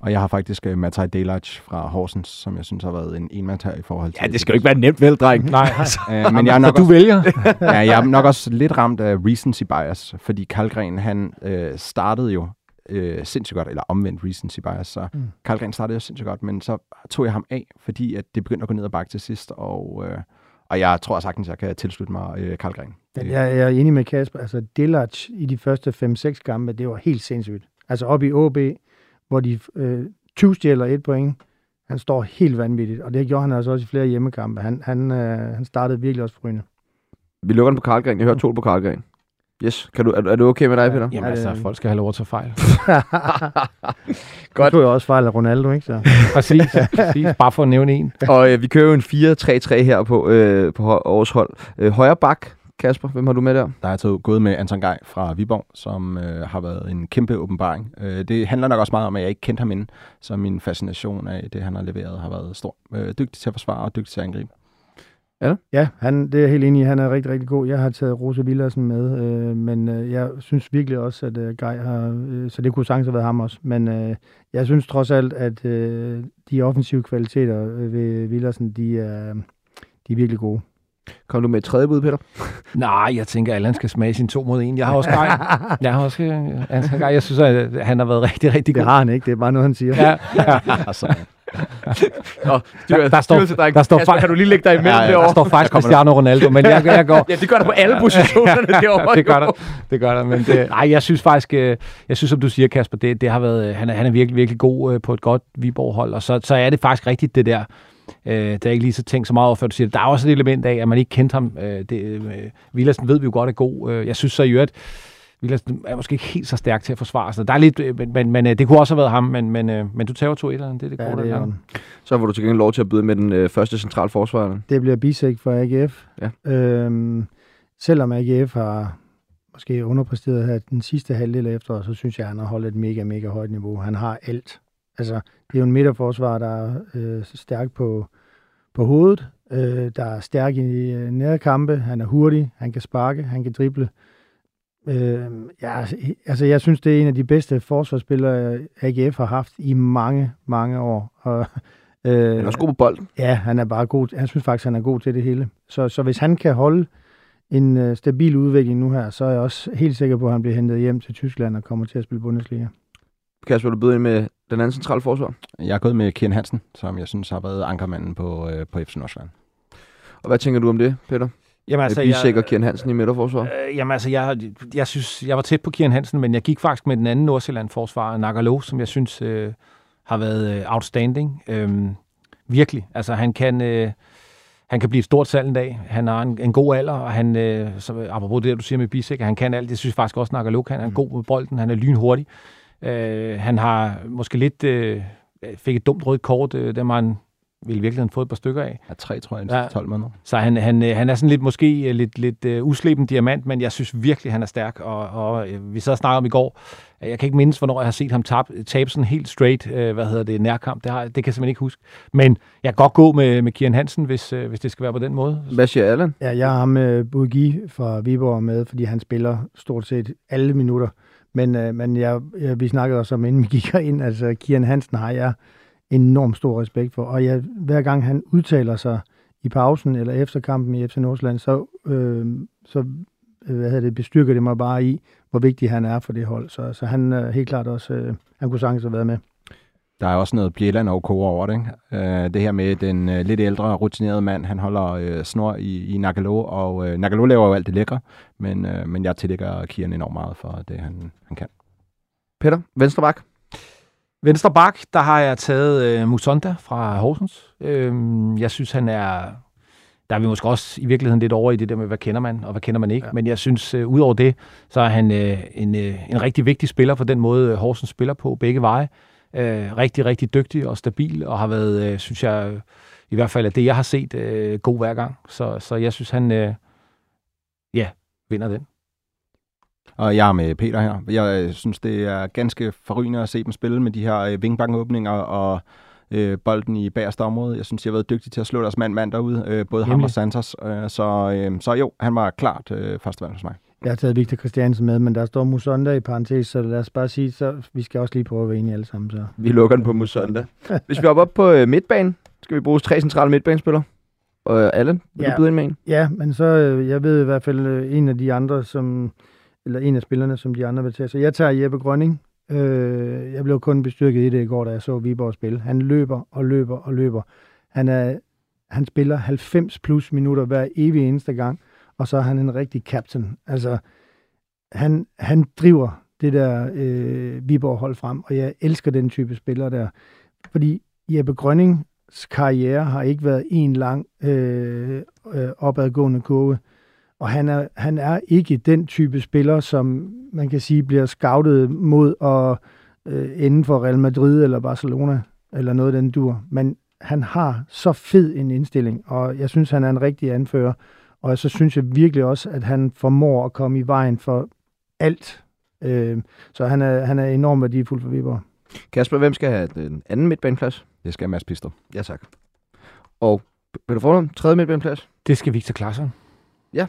Og jeg har faktisk uh, Matai Delac fra Horsens, som jeg synes har været en enmand her i forhold til... Ja, det skal jo ikke være nemt, vel, dreng? [laughs] Nej, Uh, [laughs] men jeg er nok du også, vælger. [laughs] ja, jeg er nok også lidt ramt af recency bias, fordi Kalgren, han uh, startede jo uh, sindssygt godt, eller omvendt recency bias, så Mm. Kalgren startede jo sindssygt godt, men så tog jeg ham af, fordi at det begyndte at gå ned ad bakke til sidst, og, uh, og jeg tror sagtens, jeg kan tilslutte mig Kalgren. Men jeg, jeg er enig med Kasper. Altså, Delac i de første 5-6 kampe, det var helt sindssygt. Altså op i OB, hvor de øh, 20 stjæler et point. Han står helt vanvittigt, og det gjorde han altså også i flere hjemmekampe. Han, han, øh, han startede virkelig også forrygende. Vi lukker den på Karlgren. Jeg hører to på Karlgren. Yes. Kan du, er, du- er du okay med dig, Peter? Jamen Ja, det- altså, folk skal have lov at tage fejl. [laughs] [laughs] Godt. Du tog jo også fejl af Ronaldo, ikke? Så. [laughs] Præcis, præcis. Bare for at nævne en. Og øh, vi kører jo en 4-3-3 her på, øh, på årets hold. Øh, højre bak, Kasper, hvem har du med der? Der er jeg taget- gået med Anton Gej fra Viborg, som øh, har været en kæmpe åbenbaring. Øh, det handler nok også meget om, at jeg ikke kendte ham inden, så min fascination af det, han har leveret, har været stor. Øh, dygtig til at forsvare og dygtig til at angribe. Ja, han, det er jeg helt enig i. Han er rigtig, rigtig god. Jeg har taget Rose Villersen med, øh, men øh, jeg synes virkelig også, at øh, Guy har... Øh, så det kunne sagtens have været ham også. Men øh, jeg synes trods alt, at øh, de offensive kvaliteter øh, ved Villersen, de er, de er virkelig gode. Kom du med et tredje bud, Peter? Nej, jeg tænker, at Allan skal smage sin to mod en. Jeg har også gej. Jeg har også øh, Gej. Jeg synes, at han har været rigtig, rigtig god. Det har han ikke, det er bare noget, han siger. Ja, ja. [laughs] altså, Nå, Der- der står- dreng. der står Kasper, kan du lige lægge dig imellem Ja, ja, Der derovre? står faktisk Cristiano Ronaldo, men jeg, jeg går... [laughs] Ja, det gør der på alle positionerne derovre. det gør der. Det gør der, men det, nej, jeg synes faktisk, øh, jeg synes, som du siger, Kasper, det, det har været, øh, han er, han er virkelig, virkelig god øh, på et godt Viborg-hold, og så, så er det faktisk rigtigt det der, øh, det er ikke lige så tænkt så meget over, før du siger det. Der er også et element af, at man ikke kendte ham. Øh, det, øh, Villadsen ved vi jo godt er god. Øh, jeg synes så i øvrigt, Villadsen er måske ikke helt så stærk til at forsvare sig. Der er lidt, øh, men, men, men øh, det kunne også have været ham, men, men, øh, men du tager to et eller andet, det er det Ja, gode, det, er, Så får du til gengæld lov til at byde med den øh, første centralforsvarer. det bliver bisæk for AGF. Ja. Øhm, selvom AGF har måske underpræsteret her den sidste halvdel efteråret, så synes jeg, at han har holdt et mega, mega højt niveau. Han har alt. Altså, det er jo en midterforsvar, der er øh, stærk på, på hovedet, øh, der er stærk i øh, nærkampe, han er hurtig, han kan sparke, han kan drible. Øh, ja, altså, jeg synes, det er en af de bedste forsvarsspillere, AGF har haft i mange, mange år. Og, øh, Han er også god på bolden. Ja, han er bare god. Jeg synes faktisk, han er god til det hele. Så, så hvis han kan holde en øh, stabil udvikling nu her, så er jeg også helt sikker på, at han bliver hentet hjem til Tyskland og kommer til at spille Bundesliga. Kasper, du byde ind med den anden centralforsvar? jeg er gået med Kian Hansen, som jeg synes har været ankermanden på, øh, på FC Nordsjælland. Og hvad tænker du om det, Peter? Jamen, Altså, Bisek og Kian Hansen i midterforsvar? Øh, jamen altså, jeg, jeg synes, jeg var tæt på Kian Hansen, men jeg gik faktisk med den anden Nordsjælland-forsvarer, Nagalo, som jeg synes øh, har været øh, outstanding. Øhm, virkelig. Altså, han kan, øh, han kan blive et stort salg en dag. Han har en, en god alder, og han, øh, så, apropos det, du siger med Bisek, han kan alt. Det synes jeg faktisk også, Nakaluk, han er mm. god med bolden, han er lynhurtig. Øh, han har måske lidt, øh, fik et dumt rødt kort, øh, der man ville virkelig få et par stykker af. Ja, tre, tror jeg, ja. 12 måneder. Så han, han, øh, han er sådan lidt måske øh, lidt, lidt uh, usleben diamant, men jeg synes virkelig, han er stærk. Og, og vi sad og snakkede om i går, jeg kan ikke mindes, hvornår jeg har set ham tabe, tabe sådan helt straight, uh, hvad hedder det, nærkamp. Det, har, det kan jeg simpelthen ikke huske. Men jeg kan godt gå med, med Kian Hansen, hvis, uh, hvis det skal være på den måde. Hvad siger Allan? Ja, jeg har ham med Burgi fra Viborg med, fordi han spiller stort set alle minutter. Men, øh, men jeg, jeg, vi snakkede også om, inden vi gik ind, altså Kian Hansen har jeg enormt stor respekt for. Og jeg, hver gang han udtaler sig i pausen eller efter kampen i FC Nordsjælland, så, øh, så øh, hvad hedder det, bestyrker det mig bare i, hvor vigtig han er for det hold. Så, så han er helt klart også, øh, han kunne sagtens have været med. Der er også noget Bjelland og over det. Ikke? Øh, det her med den øh, lidt ældre, rutinerede mand, han holder øh, snor i, i Nagalo, og øh, Nagalo laver jo alt det lækre, men, øh, men jeg tillægger Kian enormt meget for det, han, han kan. Peter, venstre bak. Venstre bak, der har jeg taget øh, Musonda fra Horsens. Øhm, jeg synes, han er... Der er vi måske også i virkeligheden lidt over i det der med, hvad kender man, og hvad kender man ikke. Ja. Men jeg synes, øh, udover det, så er han øh, en, øh, en rigtig vigtig spiller for den måde, Horsens spiller på begge veje. Øh, rigtig, rigtig dygtig og stabil, og har været, øh, synes jeg, i hvert fald af det, jeg har set, øh, god hver gang. Så, så jeg synes, han øh, ja, vinder den. Og jeg er med Peter her. Jeg øh, synes, det er ganske forrygende at se dem spille med de her øh, vingbangåbninger og øh, bolden i bagerste område. Jeg synes, de har været dygtige til at slå deres mand-mand derude, øh, både Jamen. ham og Santos. Øh, så, øh, så jo, han var klart øh, første valg hos mig. Jeg har taget Victor Christiansen med, men der står Musonda i parentes, så lad os bare sige, så vi skal også lige prøve at være enige alle sammen. Så. Vi lukker den på Musonda. Hvis vi hopper op på øh, midtbanen, skal vi bruge tre centrale midtbanespillere. Og øh, Allen, vil ja. du byde ind med en? Ja, men så, øh, jeg ved i hvert fald øh, en af de andre, som eller en af spillerne, som de andre vil tage. Så jeg tager Jeppe Grønning. Øh, jeg blev kun bestyrket i det i går, da jeg så Viborg spille. Han løber og løber og løber. Han, er, han spiller 90 plus minutter hver evig eneste gang, og så er han en rigtig captain. Altså, han, han driver det der øh, Viborg-hold frem, og jeg elsker den type spiller der. Fordi Jeppe Grønnings karriere har ikke været en lang øh, øh, opadgående kurve. Og han er, han er ikke den type spiller, som man kan sige bliver scoutet mod at øh, ende for Real Madrid eller Barcelona eller noget af den dur. Men han har så fed en indstilling, og jeg synes, han er en rigtig anfører. Og så synes jeg virkelig også, at han formår at komme i vejen for alt. Øh, så han er, han er enormt værdifuld for Viborg. Kasper, hvem skal have den anden midtbaneplads? Det skal Mads Pister. Ja, tak. Og Peter Forlund, tredje midtbaneplads? Det skal Victor Klaassen. Ja,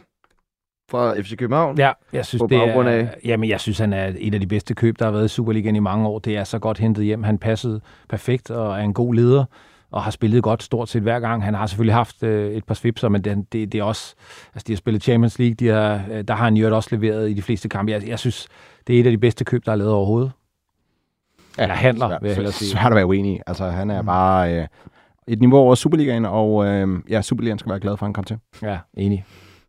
fra FC København? Ja, jeg synes, det er, af... jamen, jeg synes, han er et af de bedste køb, der har været i Superligaen i mange år. Det er så godt hentet hjem. Han passede perfekt og er en god leder og har spillet godt stort set hver gang. Han har selvfølgelig haft øh, et par svipser, men det, det, det er også... Altså, de har spillet Champions League, de har, øh, der har han jo også leveret i de fleste kampe. Jeg, jeg synes, det er et af de bedste køb, der er lavet overhovedet. Ja, Eller handler, svært, vil jeg hellere sige. Svært at være uenig Altså, han er mm. bare øh, et niveau over Superligaen, og øh, ja, Superligaen skal være glad for, at han kom til. Ja, enig.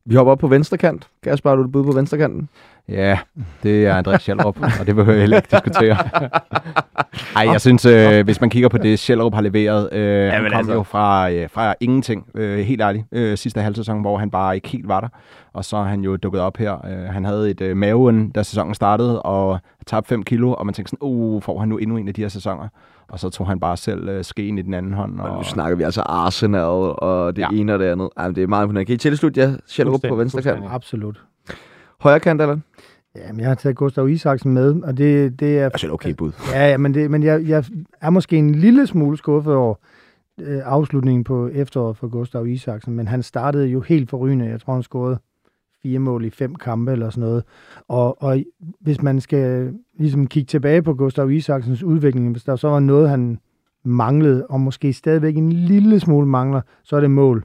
Vi hopper op på venstre kant. Kasper, har du det bud på venstre kanten? Ja, det er Andreas Schellerup, og det behøver jeg heller ikke diskutere. [laughs] Ej, jeg synes, øh, hvis man kigger på det, Schellerup har leveret, øh, ja, han kom altså. jo fra, øh, fra ingenting, øh, helt ærligt, øh, sidste halvsæson, hvor han bare ikke helt var der. Og så er han jo dukket op her. Øh, han havde et øh, maven, da sæsonen startede, og tabte 5 kilo, og man tænkte sådan, uh, får han nu endnu en af de her sæsoner? Og så tog han bare selv øh, skeen i den anden hånd. Og, og nu snakker vi altså Arsenal og det ja. ene og det andet. Ej, det er meget imponerende. Kan I tilslutte jer Schellerup på venstre kant? Absolut. Højre kant, eller? Jamen, jeg har taget Gustav Isaksen med, og det, det er... Altså, okay bud. Ja, ja men, det, men jeg, jeg er måske en lille smule skuffet over øh, afslutningen på efteråret for Gustav Isaksen, men han startede jo helt forrygende. Jeg tror, han scorede fire mål i fem kampe eller sådan noget. Og, og hvis man skal ligesom kigge tilbage på Gustav Isaksens udvikling, hvis der så var noget, han manglede, og måske stadigvæk en lille smule mangler, så er det mål.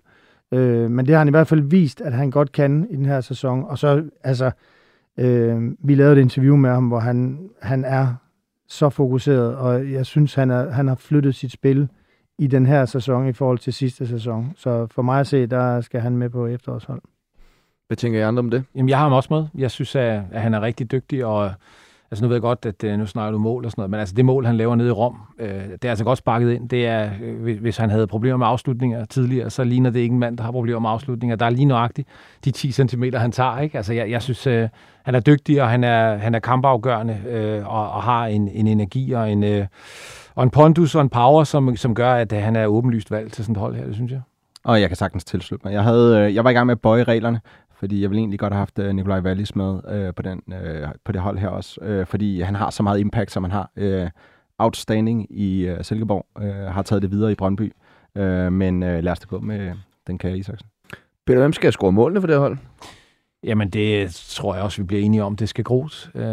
Øh, men det har han i hvert fald vist, at han godt kan i den her sæson. Og så, altså, øh, vi lavede et interview med ham, hvor han, han er så fokuseret, og jeg synes, han, er, han har flyttet sit spil i den her sæson i forhold til sidste sæson. Så for mig at se, der skal han med på efterårshold. Hvad tænker I andre om det? Jamen, jeg har ham også med. Jeg synes, at, at han er rigtig dygtig, og Altså nu ved jeg godt, at øh, nu snakker du mål og sådan noget, men altså det mål, han laver nede i Rom, øh, det er altså godt sparket ind. Det er, øh, hvis han havde problemer med afslutninger tidligere, så ligner det ikke en mand, der har problemer med afslutninger. Der er lige nøjagtigt de 10 cm, han tager. Ikke? Altså jeg, jeg synes, øh, han er dygtig, og han er, han er kampafgørende, øh, og, og har en, en energi og en, øh, og en pondus og en power, som, som gør, at øh, han er åbenlyst valgt til sådan et hold her, det synes jeg. Og jeg kan sagtens tilslutte mig. Jeg, havde, øh, jeg var i gang med at bøje reglerne, fordi jeg ville egentlig godt have haft øh, Nikolaj Wallis med øh, på, den, øh, på det hold her også, øh, fordi han har så meget impact, som han har. Øh, outstanding i øh, Silkeborg, øh, har taget det videre i Brøndby, øh, men øh, lad os da gå med den kære Isaksen. Peter, hvem skal score målene for det hold? Jamen, det tror jeg også, vi bliver enige om. Det skal gros. Øh,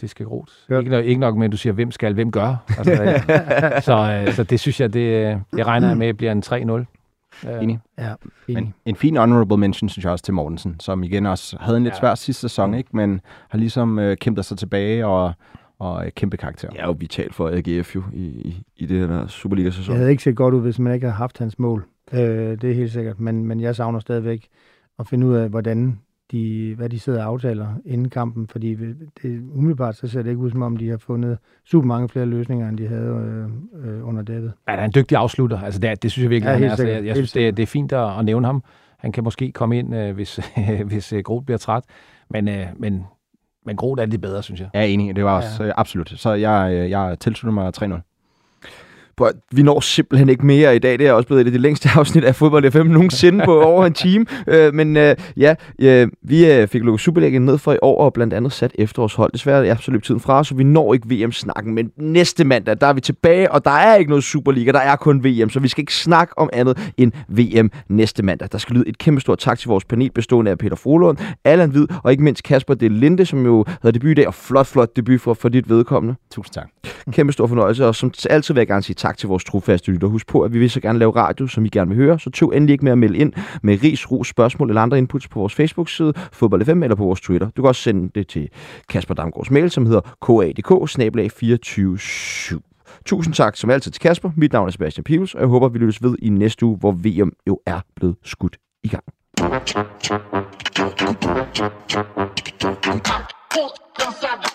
det skal gros. Ja. Ikke, ikke nok med, at du siger, hvem skal, hvem gør. Altså, [laughs] så, øh, så det synes jeg, det, det regner jeg med, bliver en 3-0. Ja. Enig. Ja, enig. Men en fin honorable mention, synes jeg også, til Mortensen, som igen også havde en lidt ja. svær sidste sæson, ikke? men har ligesom øh, kæmpet sig tilbage og, og øh, kæmpe karakter. Er jo vital for AGF jo i, i, i det her Superliga-sæson. Det havde ikke set godt ud, hvis man ikke havde haft hans mål. Øh, det er helt sikkert, men, men jeg savner stadigvæk at finde ud af, hvordan de, hvad de sidder og aftaler inden kampen, fordi det, umiddelbart så ser det ikke ud som om, de har fundet super mange flere løsninger, end de havde øh, øh, under David. Ja, han er en dygtig afslutter. Altså, det, det synes jeg virkelig, ja, han er. Altså, jeg, jeg synes, det, det er fint at, at nævne ham. Han kan måske komme ind, øh, hvis, [laughs] hvis øh, Groth bliver træt, men, øh, men, men Groth er lidt bedre, synes jeg. Ja, enig. Det var også ja. øh, absolut. Så jeg, øh, jeg tilslutter mig 3-0 vi når simpelthen ikke mere i dag. Det er også blevet det, det længste [laughs] afsnit af Fodbold FM nogensinde på over en time. [laughs] Øh, men øh, ja, øh, vi øh, fik lukket Superligaen ned for i år, og blandt andet sat efterårshold. Desværre er så løb tiden fra, så vi når ikke VM-snakken. Men næste mandag, der er vi tilbage, og der er ikke noget Superliga, der er kun VM, så vi skal ikke snakke om andet end VM næste mandag. Der skal lyde et kæmpe stort tak til vores panel, bestående af Peter Frohlund, Allan Hvid og ikke mindst Kasper Del Linde, som jo havde debut i dag, og flot, flot debut for, for dit vedkommende. Tusind tak. Kæmpe stor fornøjelse, og som altid vil jeg gerne sige tak tak til vores trofaste lytter. Husk på, at vi vil så gerne lave radio, som I gerne vil høre, så tøv endelig ikke med at melde ind med ris, ro, spørgsmål eller andre inputs på vores Facebook-side, Fodbold FM eller på vores Twitter. Du kan også sende det til Kasper Damgaards mail, som hedder kadk 247 Tusind tak som altid til Kasper. Mit navn er Sebastian Pibels, og jeg håber, vi lyttes ved i næste uge, hvor VM jo er blevet skudt i gang. Come, come,